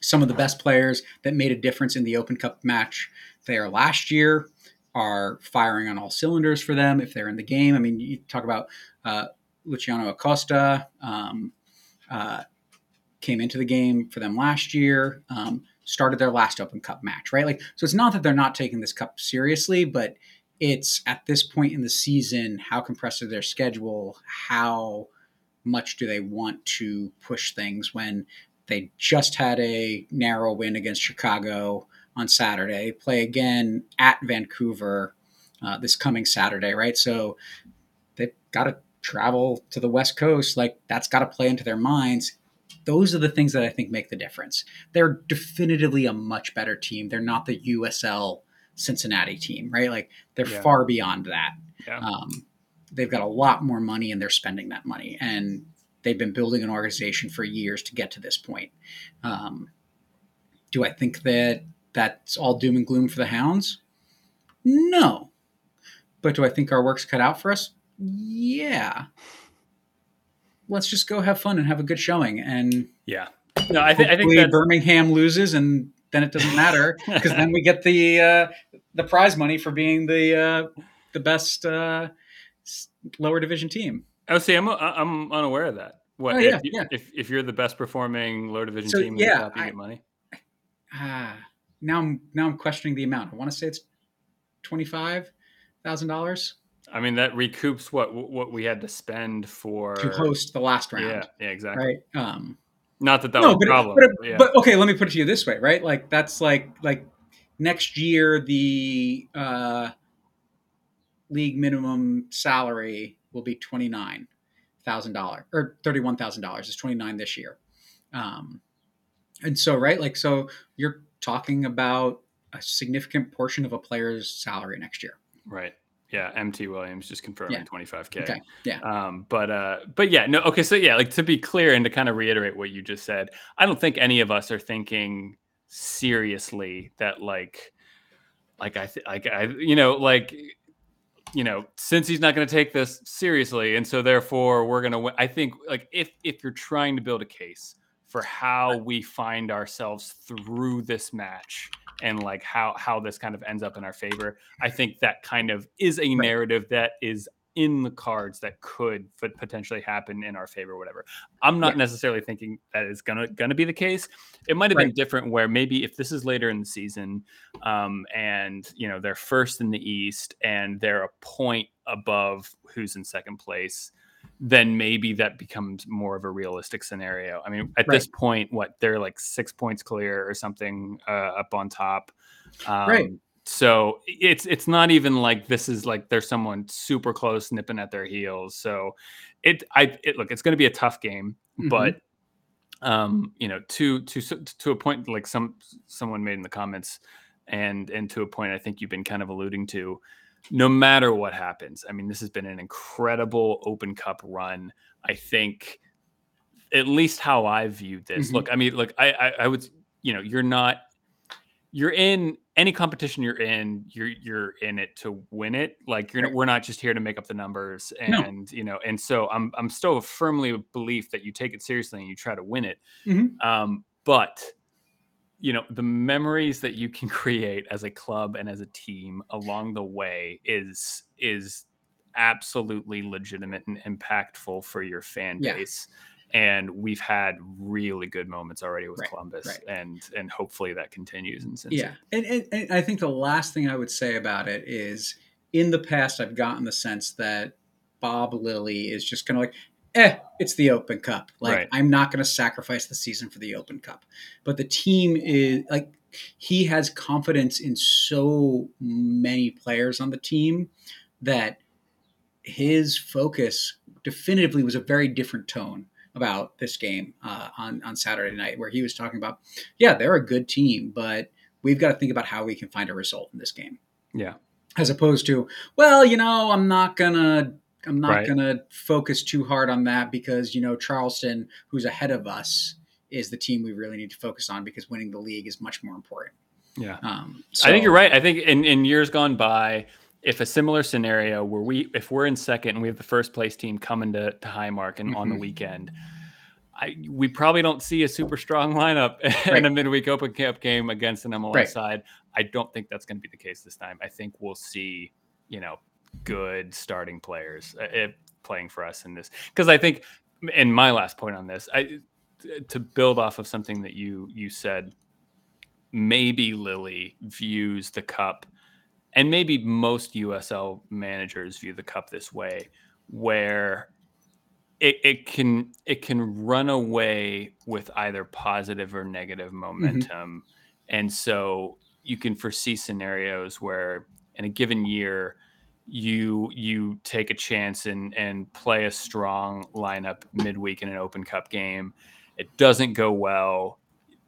some of the best players that made a difference in the Open Cup match there last year are firing on all cylinders for them if they're in the game. I mean, you talk about uh, Luciano Acosta um, uh, came into the game for them last year, um, started their last Open Cup match, right? Like, so it's not that they're not taking this cup seriously, but it's at this point in the season how compressed is their schedule, how much do they want to push things when they just had a narrow win against Chicago on Saturday, play again at Vancouver uh, this coming Saturday, right? So they've got to travel to the West Coast. Like that's got to play into their minds. Those are the things that I think make the difference. They're definitively a much better team. They're not the USL Cincinnati team, right? Like they're yeah. far beyond that. Yeah. Um, they've got a lot more money and they're spending that money. And they've been building an organization for years to get to this point. Um, do I think that that's all doom and gloom for the Hounds? No. But do I think our work's cut out for us? Yeah. Let's just go have fun and have a good showing. And yeah, no, I, th- I think that Birmingham loses, and then it doesn't matter because then we get the uh, the prize money for being the uh, the best uh, lower division team. Oh, see, I'm I'm unaware of that. What oh, yeah, if, yeah. if if you're the best performing lower division so, team, yeah, you I, get money. Ah, uh, now I'm now I'm questioning the amount. I want to say it's twenty five thousand dollars. I mean that recoups what what we had to spend for to host the last round. Yeah, yeah exactly. Right. Um, Not that that no, was but, a problem. But, yeah. but, okay, let me put it to you this way, right? Like that's like like next year the uh, league minimum salary will be twenty nine thousand dollars or thirty one thousand dollars. It's twenty nine this year. Um, and so right, like so you're talking about a significant portion of a player's salary next year. Right. Yeah, MT Williams just confirming yeah. 25k. Okay. Yeah. Um, but uh, but yeah, no. Okay, so yeah, like to be clear and to kind of reiterate what you just said, I don't think any of us are thinking seriously that like, like I, th- like I, you know, like, you know, since he's not going to take this seriously, and so therefore we're going to win. I think like if if you're trying to build a case for how we find ourselves through this match and like how how this kind of ends up in our favor. I think that kind of is a narrative that is in the cards that could potentially happen in our favor whatever i'm not yeah. necessarily thinking that is gonna gonna be the case it might have right. been different where maybe if this is later in the season um, and you know they're first in the east and they're a point above who's in second place then maybe that becomes more of a realistic scenario. I mean, at right. this point, what they're like six points clear or something uh, up on top. Um, right. So it's it's not even like this is like there's someone super close nipping at their heels. So it I it look it's going to be a tough game, mm-hmm. but um you know to to to a point like some someone made in the comments and and to a point I think you've been kind of alluding to no matter what happens. I mean, this has been an incredible Open Cup run. I think, at least how I viewed this. Mm-hmm. Look, I mean, look, I, I, I would, you know, you're not, you're in any competition you're in, you're you're in it to win it. Like you're, right. we're not just here to make up the numbers, and no. you know, and so I'm I'm still firmly a belief that you take it seriously and you try to win it. Mm-hmm. Um, but you know the memories that you can create as a club and as a team along the way is is absolutely legitimate and impactful for your fan base yeah. and we've had really good moments already with right, Columbus right. and and hopefully that continues in Cincy. Yeah. And, and, and I think the last thing I would say about it is in the past I've gotten the sense that Bob Lilley is just going to like eh, it's the Open Cup. Like right. I'm not going to sacrifice the season for the Open Cup. But the team is like he has confidence in so many players on the team that his focus definitively was a very different tone about this game uh, on on Saturday night, where he was talking about, yeah, they're a good team, but we've got to think about how we can find a result in this game. Yeah. As opposed to, well, you know, I'm not gonna I'm not right. going to focus too hard on that because you know Charleston, who's ahead of us, is the team we really need to focus on because winning the league is much more important. Yeah. Um, I think you're right. I think in, in years gone by, if a similar scenario where we if we're in second and we have the first place team coming to, to Highmark and on the Mhm. weekend, I we probably don't see a super strong lineup Right. in a midweek Open Cup game against an MLS Right. side. I don't think that's going to be the case this time. I think we'll see, you know, good starting players uh, uh, playing for us in this because I think, and my last point on this, I to build off of something that you you said maybe Lilley views the cup, and maybe most USL managers view the cup this way, where it, it can it can run away with either positive or negative momentum, and so you can foresee scenarios where in a given year you you take a chance and and play a strong lineup midweek in an open cup game it doesn't go well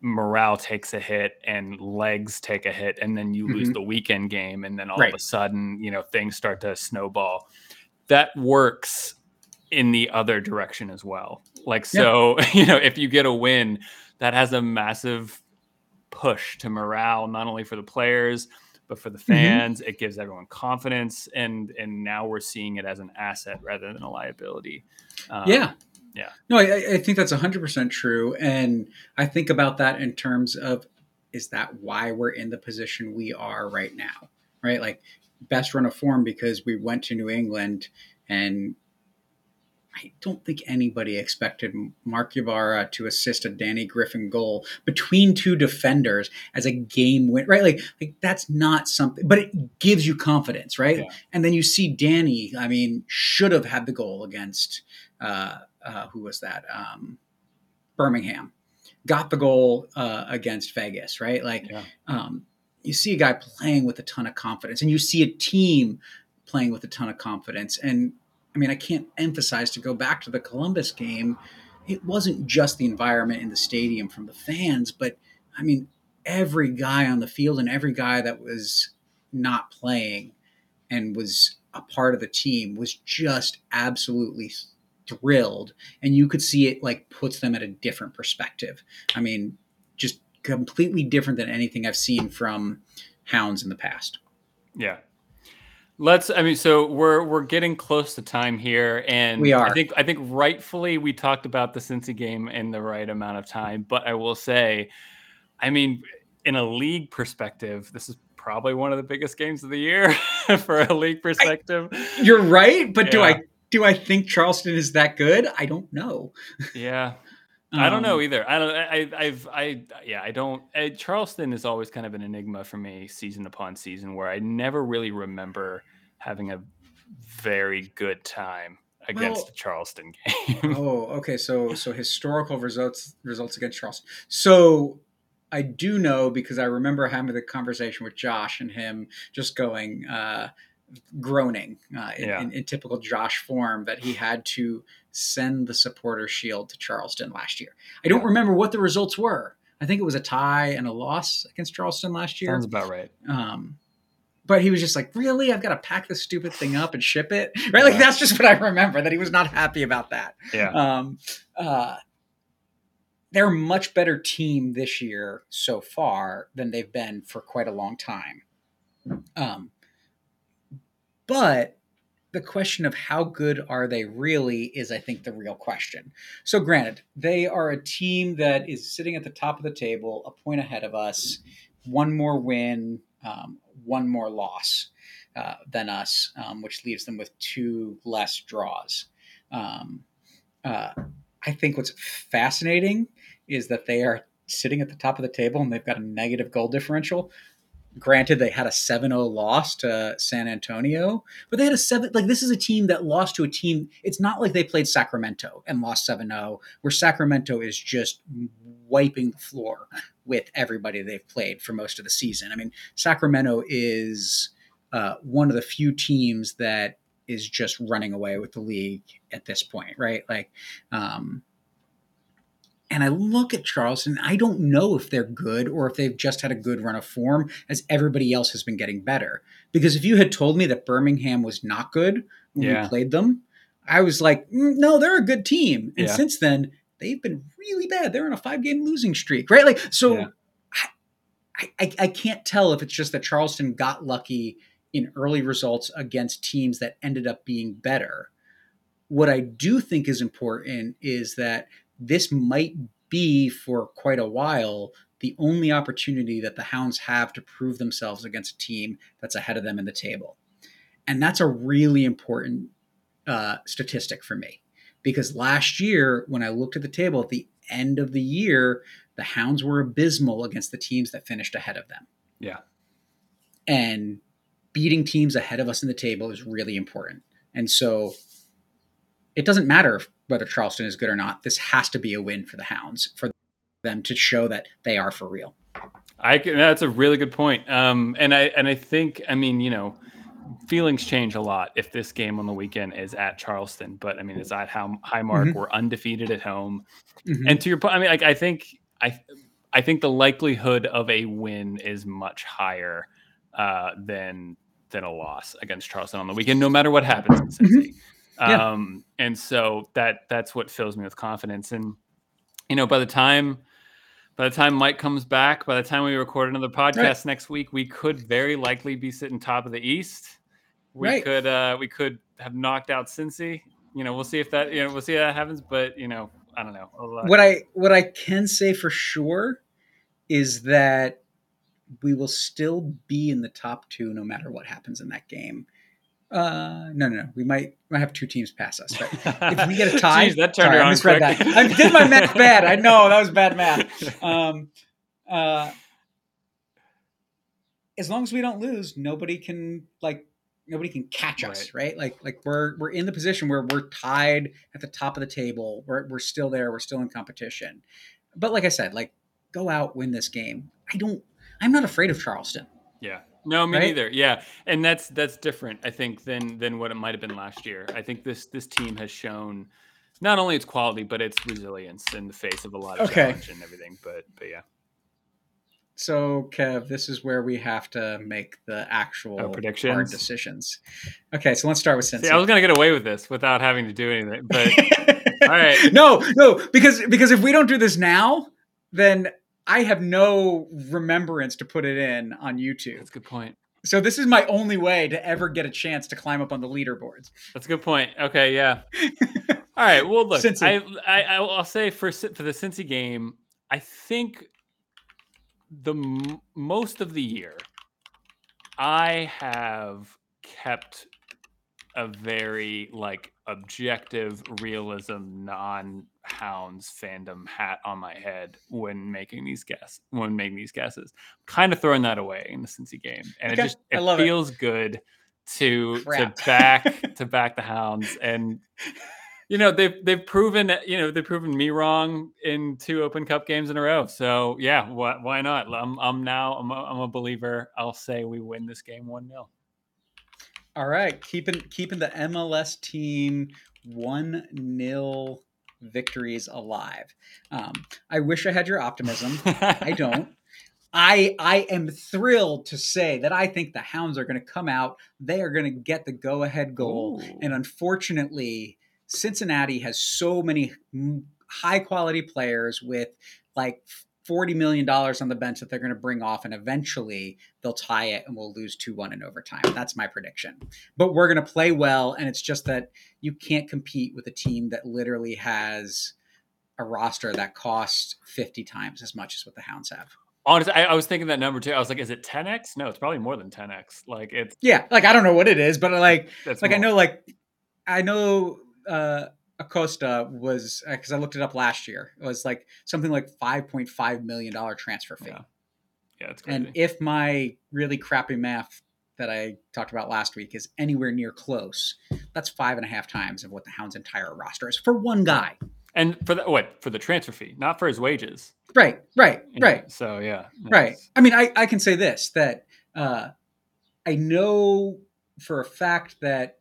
morale takes a hit and legs take a hit and then you lose Mhm. the weekend game and then all Right. of a sudden you know things start to snowball that works in the other direction as well like Yeah. so you know if you get a win that has a massive push to morale not only for the players but for the Mm-hmm. fans it gives everyone confidence and and now we're seeing it as an asset rather than a liability um, yeah yeah. no I, I- I think that's 100% true and i think about that in terms of is that why we're in the position we are right now right like best run of form because we went to new england and I don't think anybody expected Marc Ybarra to assist a Danny Griffin goal between two defenders as a game win, right? Like, like that's not something, but it gives you confidence, right? Yeah. And then you see Danny. I mean, should have had the goal against uh, uh, who was that? Um, Birmingham. Got the goal uh, against Vegas, right? Like, Yeah. um, you see a guy playing with a ton of confidence, and you see a team playing with a ton of confidence. And I mean, I can't emphasize to go back to the Columbus game. It wasn't just the environment in the stadium from the fans, but I mean, every guy on the field and every guy that was not playing and was a part of the team was just absolutely thrilled. And you could see it like puts them at a different perspective. I mean, just completely different than anything I've seen from Hounds in the past. Yeah. Let's I mean so we're we're getting close to time here and We are. I think I think rightfully we talked about the Cincy game in the right amount of time, but I will say I mean in a league perspective, this is probably one of the biggest games of the year for a league perspective. You're right, but do I do I think Charleston is that good? I don't know. yeah. I don't know Um, either. I don't. I, I've. I. Yeah. I don't. I, Charleston is always kind of an enigma for me, season upon season, where I never really remember having a very good time against Well- the Charleston game. oh, okay. So so historical results results against Charleston. So I do know because I remember having the conversation with Josh and him just going uh, groaning uh, in, Yeah. in, in typical Josh form that he had to send the supporter shield to Charleston last year. I don't Yeah. remember what the results were. I think it was a tie and a loss against Charleston last year. Sounds about right. Um, but he was just like, really? I've got to pack this stupid thing up and ship it, right? Like Yeah. that's just what I remember. That he was not happy about that. Yeah. Um, uh, they're a much better team this year so far than they've been for quite a long time. Um, but the question of how good are they really is, I think, the real question. So, granted, they are a team that is sitting at the top of the table, a point ahead of us, one more win, um, one more loss uh, than us, um, which leaves them with two less draws. Um, uh, I think what's fascinating is that they are sitting at the top of the table and they've got a negative goal differential. Granted, they had a 7 0 loss to San Antonio, but they had a 7 like this is a team that lost to a team. It's not like they played Sacramento and lost 7 0, where Sacramento is just wiping the floor with everybody they've played for most of the season. I mean, Sacramento is uh, one of the few teams that is just running away with the league at this point, right? Like, um, and I look at Charleston, I don't know if they're good or if they've just had a good run of form as everybody else has been getting better. Because if you had told me that Birmingham was not good when Yeah. we played them, I was like, "Mm, no, they're a good team. And Yeah. since then, they've been really bad. They're on a five game losing streak, right? Like, so Yeah. I, I, I, I can't tell if it's just that Charleston got lucky in early results against teams that ended up being better. What I do think is important is that this might be for quite a while the only opportunity that the Hounds have to prove themselves against a team that's ahead of them in the table. And that's a really important uh, statistic for me because last year, when I looked at the table at the end of the year, the Hounds were abysmal against the teams that finished ahead of them. Yeah. And beating teams ahead of us in the table is really important. And so it doesn't matter whether Charleston is good or not. This has to be a win for the Hounds for them to show that they are for real. I can, that's a really good point. Um, and I and I think I mean you know feelings change a lot if this game on the weekend is at Charleston. But I mean, it's at how Highmark. Mm-hmm. We're undefeated at home. Mm-hmm. And to your point, I mean, like I think I I think the likelihood of a win is much higher uh, than than a loss against Charleston on the weekend, no matter what happens in Cincy. Mm-hmm. Yeah. Um, and so that that's what fills me with confidence. And you know, by the time by the time Mike comes back, by the time we record another podcast right. next week, we could very likely be sitting top of the East. We right. could uh, we could have knocked out Cincy. You know, we'll see if that you know we'll see if that happens. But you know, I don't know. What I what I can say for sure is that we will still be in the top two no matter what happens in that game. Uh, no, no, no. We might might have two teams pass us, but if we get a tie, Jeez, that turned sorry, I misread quick. that. I did my math bad. I know that was bad math. Um, uh, as long as we don't lose, nobody can like nobody can catch us, right. right? Like like we're we're in the position where we're tied at the top of the table. We're we're still there. We're still in competition. But like I said, like go out, win this game. I don't. I'm not afraid of Charleston. Yeah. No, me right? neither. Yeah, and that's that's different, I think, than than what it might have been last year. I think this this team has shown not only its quality but its resilience in the face of a lot of okay. challenge and everything. But but yeah. So Kev, this is where we have to make the actual oh, predictions hard decisions. Okay, so let's start with Cincy. See, I was gonna get away with this without having to do anything, but all right. No, no, because because if we don't do this now, then I have no remembrance to put it in on YouTube. That's a good point. So this is my only way to ever get a chance to climb up on the leaderboards. That's a good point. Okay, yeah. All right. Well, look, I, I I'll say for for the Cincy game, I think the most of the year, I have kept a very like objective realism non hounds fandom hat on my head when making these guesses when making these guesses kind of throwing that away in the Cincy game and okay. it just it feels it. good to Crap. to back to back the hounds and you know they've they've proven you know they've proven me wrong in two open cup games in a row so yeah why, why not i'm, I'm now I'm a, I'm a believer i'll say we win this game 1-0 all right, keeping keeping the MLS team one nil victories alive. Um, I wish I had your optimism. I don't. I I am thrilled to say that I think the Hounds are going to come out. They are going to get the go ahead goal, Ooh. and unfortunately, Cincinnati has so many high quality players with like $40 million on the bench that they're going to bring off, and eventually they'll tie it and we'll lose 2 1 in overtime. That's my prediction. But we're going to play well, and it's just that you can't compete with a team that literally has a roster that costs 50 times as much as what the Hounds have. Honestly, I, I, was thinking that number too. I was like, is it 10x? No, it's probably more than 10x. Like it's yeah, like I don't know what it is, but like like more. I know like I know uh Acosta was because uh, I looked it up last year. It was like something like five point five million dollar transfer fee. Yeah, yeah, it's crazy. And if my really crappy math that I talked about last week is anywhere near close, that's five and a half times of what the Hounds' entire roster is for one guy. And for the what for the transfer fee, not for his wages. Right, right, you right. Know, so yeah, right. I mean, I I can say this that uh, I know for a fact that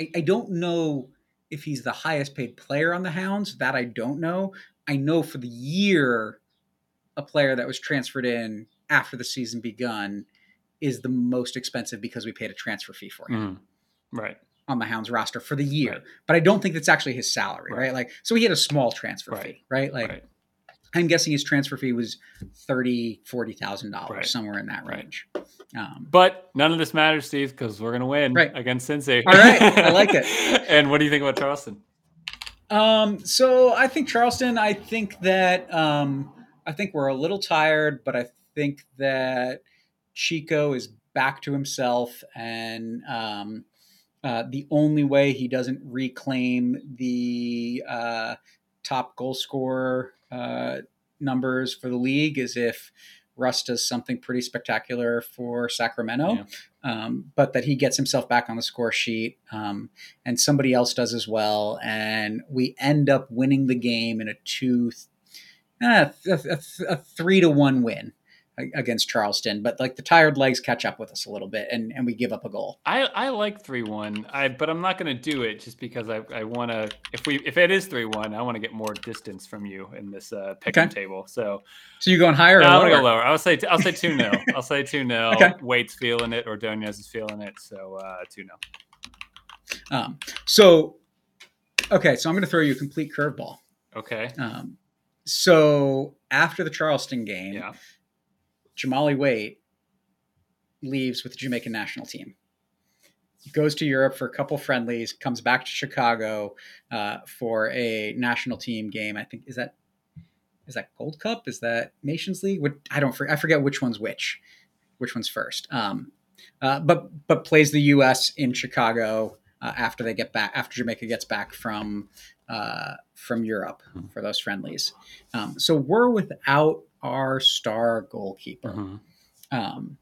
I, I don't know if he's the highest paid player on the Hounds, that I don't know. I know for the year, a player that was transferred in after the season begun is the most expensive because we paid a transfer fee for him. Mm, right. On the Hounds roster for the year. Right. But I don't think that's actually his salary, right? right? Like, so he had a small transfer right. fee, right? Like, right. I'm guessing his transfer fee was thirty, forty thousand dollars, Right. somewhere in that Right. range. Um, But none of this matters, Steve, because we're gonna win Right. against Cincy. All right. I like it. and what do you think about Charleston? Um, so I think Charleston. I think that um, I think we're a little tired, but I think that Chico is back to himself, and um, uh, the only way he doesn't reclaim the uh, top goal scorer uh, numbers for the league is if Russ does something pretty spectacular for Sacramento. Yeah. Um, but that he gets himself back on the score sheet. Um, and somebody else does as well, and we end up winning the game in a two, uh, a, a, a three to one win against Charleston. But like the tired legs catch up with us a little bit, and, and we give up a goal. I, I like three one. I but I'm not gonna do it just because I, I wanna if we if it is three one, I want to get more distance from you in this uh pick Okay. table. So So you going higher or No, I'm lower? gonna go lower. I'll say I'll say two 0 I'll say two 0 Okay. Waite's feeling it, or Ordonez is feeling it, so uh two 0 Um, so, okay, so I'm going to throw you a complete curveball. Okay. Um, so after the Charleston game, Yeah. Jahmali Waite leaves with the Jamaican national team. Goes to Europe for a couple friendlies, comes back to Chicago uh, for a national team game. I think is that is that Gold Cup? Is that Nations League? What I don't I forget which one's which, which one's first. Um, uh, but but plays the U.S. in Chicago uh, after they get back after Jamaica gets back from uh, from Europe for those friendlies. Um, so we're without our star goalkeeper. Mhm. Um,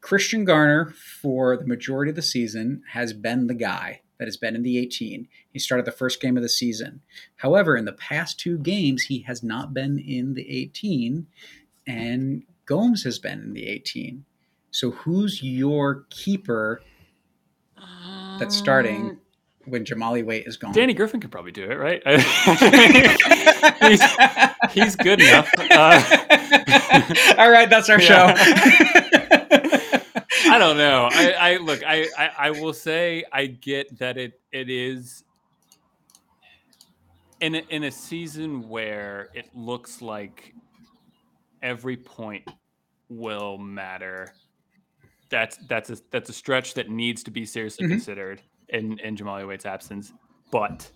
Christian Garner, for the majority of the season, has been the guy that has been in the 18. He started the first game of the season. However, in the past two games, he has not been in the 18, and Gomes has been in the 18. So, who's your keeper that's starting when Jahmali Waite is gone? Danny Griffin could probably do it, right? he's, he's good enough. Uh, All right, that's our Yeah. show. I don't know. I, I look. I, I I will say I get that it it is in a, in a season where it looks like every point will matter. That's that's a that's a stretch that needs to be seriously Mhm. considered in in Jahmali Waite's absence. But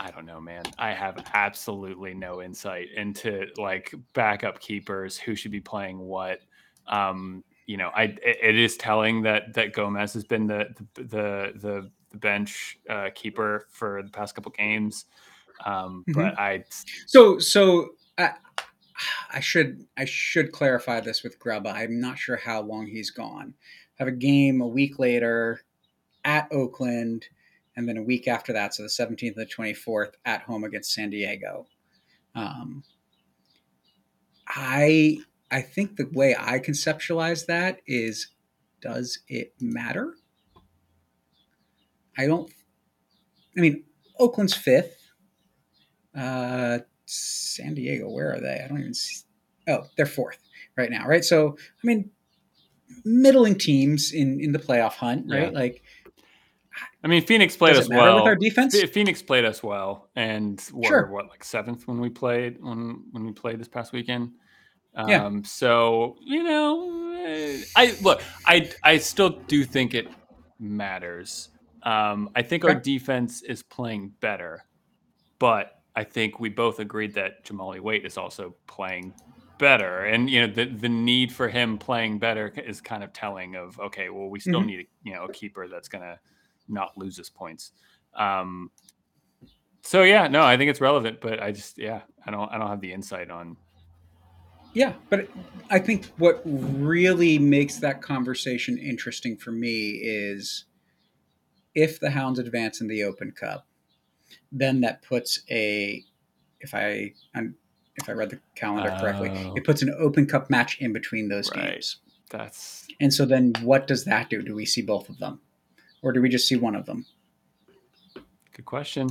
I don't know, man. I have absolutely no insight into like backup keepers who should be playing what. Um, you know, I it, it is telling that that Gomez has been the the the, the, bench uh, keeper for the past couple games. Um, Mhm. But I So, so I, I should I should clarify this with Grubba. I'm not sure how long he's gone. Have a game a week later at Oakland, and then a week after that, so the 17th and the 24th at home against San Diego. Um, I I think the way I conceptualize that is, does it matter? I don't. I mean, Oakland's fifth. Uh, San Diego, where are they? I don't even see. Oh, they're fourth right now, right? So, I mean, middling teams in in the playoff hunt, right? Yeah. Like, I mean Phoenix played us well. with our defense? Phoenix played us well, and we're Sure. what like seventh when we played when when we played this past weekend. Um, Yeah. So you know, eh, I look, I I still do think it matters. Um, I think our defense is playing better, but I think we both agreed that Jahmali Waite is also playing better, and you know the the need for him playing better is kind of telling of okay, well we still Mhm. need you know a keeper that's gonna not lose us points. Um, so yeah, no, I think it's relevant, but I just yeah, I don't I don't have the insight on. Yeah, but I think what really makes that conversation interesting for me is if the Hounds advance in the Open Cup, then that puts a if I I'm, if I read the calendar correctly, Oh. it puts an Open Cup match in between those Right. games. That's And so then what does that do? Do we see both of them? Or do we just see one of them? good question.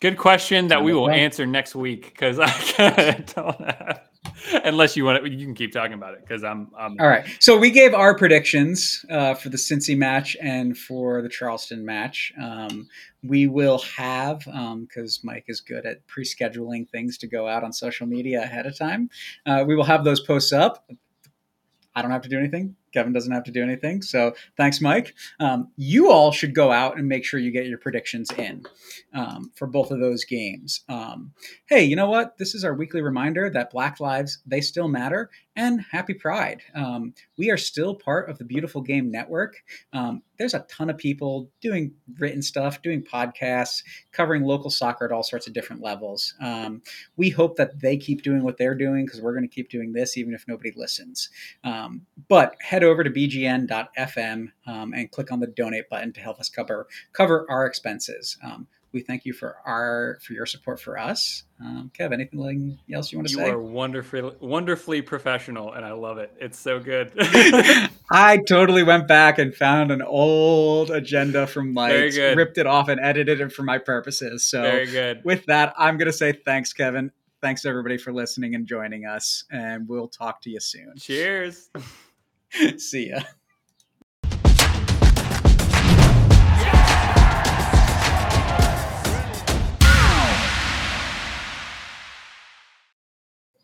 Good question that we will answer next week because I kinda don't have. Unless you want to, you can keep talking about it because I'm, I'm. All right. So we gave our predictions uh, for the Cincy match and for the Charleston match. Um, we will have because um, Mike is good at pre-scheduling things to go out on social media ahead of time. Uh, we will have those posts up. I don't have to do anything. Kevin doesn't have to do anything. So thanks, Mike. Um, you all should go out and make sure you get your predictions in um, for both of those games. Um, hey, you know what? This is our weekly reminder that Black lives they still matter, and Happy Pride. Um, we are still part of the Beautiful Game Network. Um, there's a ton of people doing written stuff, doing podcasts, covering local soccer at all sorts of different levels. Um, we hope that they keep doing what they're doing because we're going to keep doing this even if nobody listens. But head over to bgn.fm um, and click on the donate button to help us cover cover our expenses. Um, we thank you for our for your support for us. Um, Kev, anything else you want to you say? You are wonderfully wonderfully professional, and I love it. It's so good. I totally went back and found an old agenda from Mike, ripped it off and edited it for my purposes. So very good. With that, I'm going to say thanks, Kevin. Thanks everybody for listening and joining us, and we'll talk to you soon. Cheers. See ya.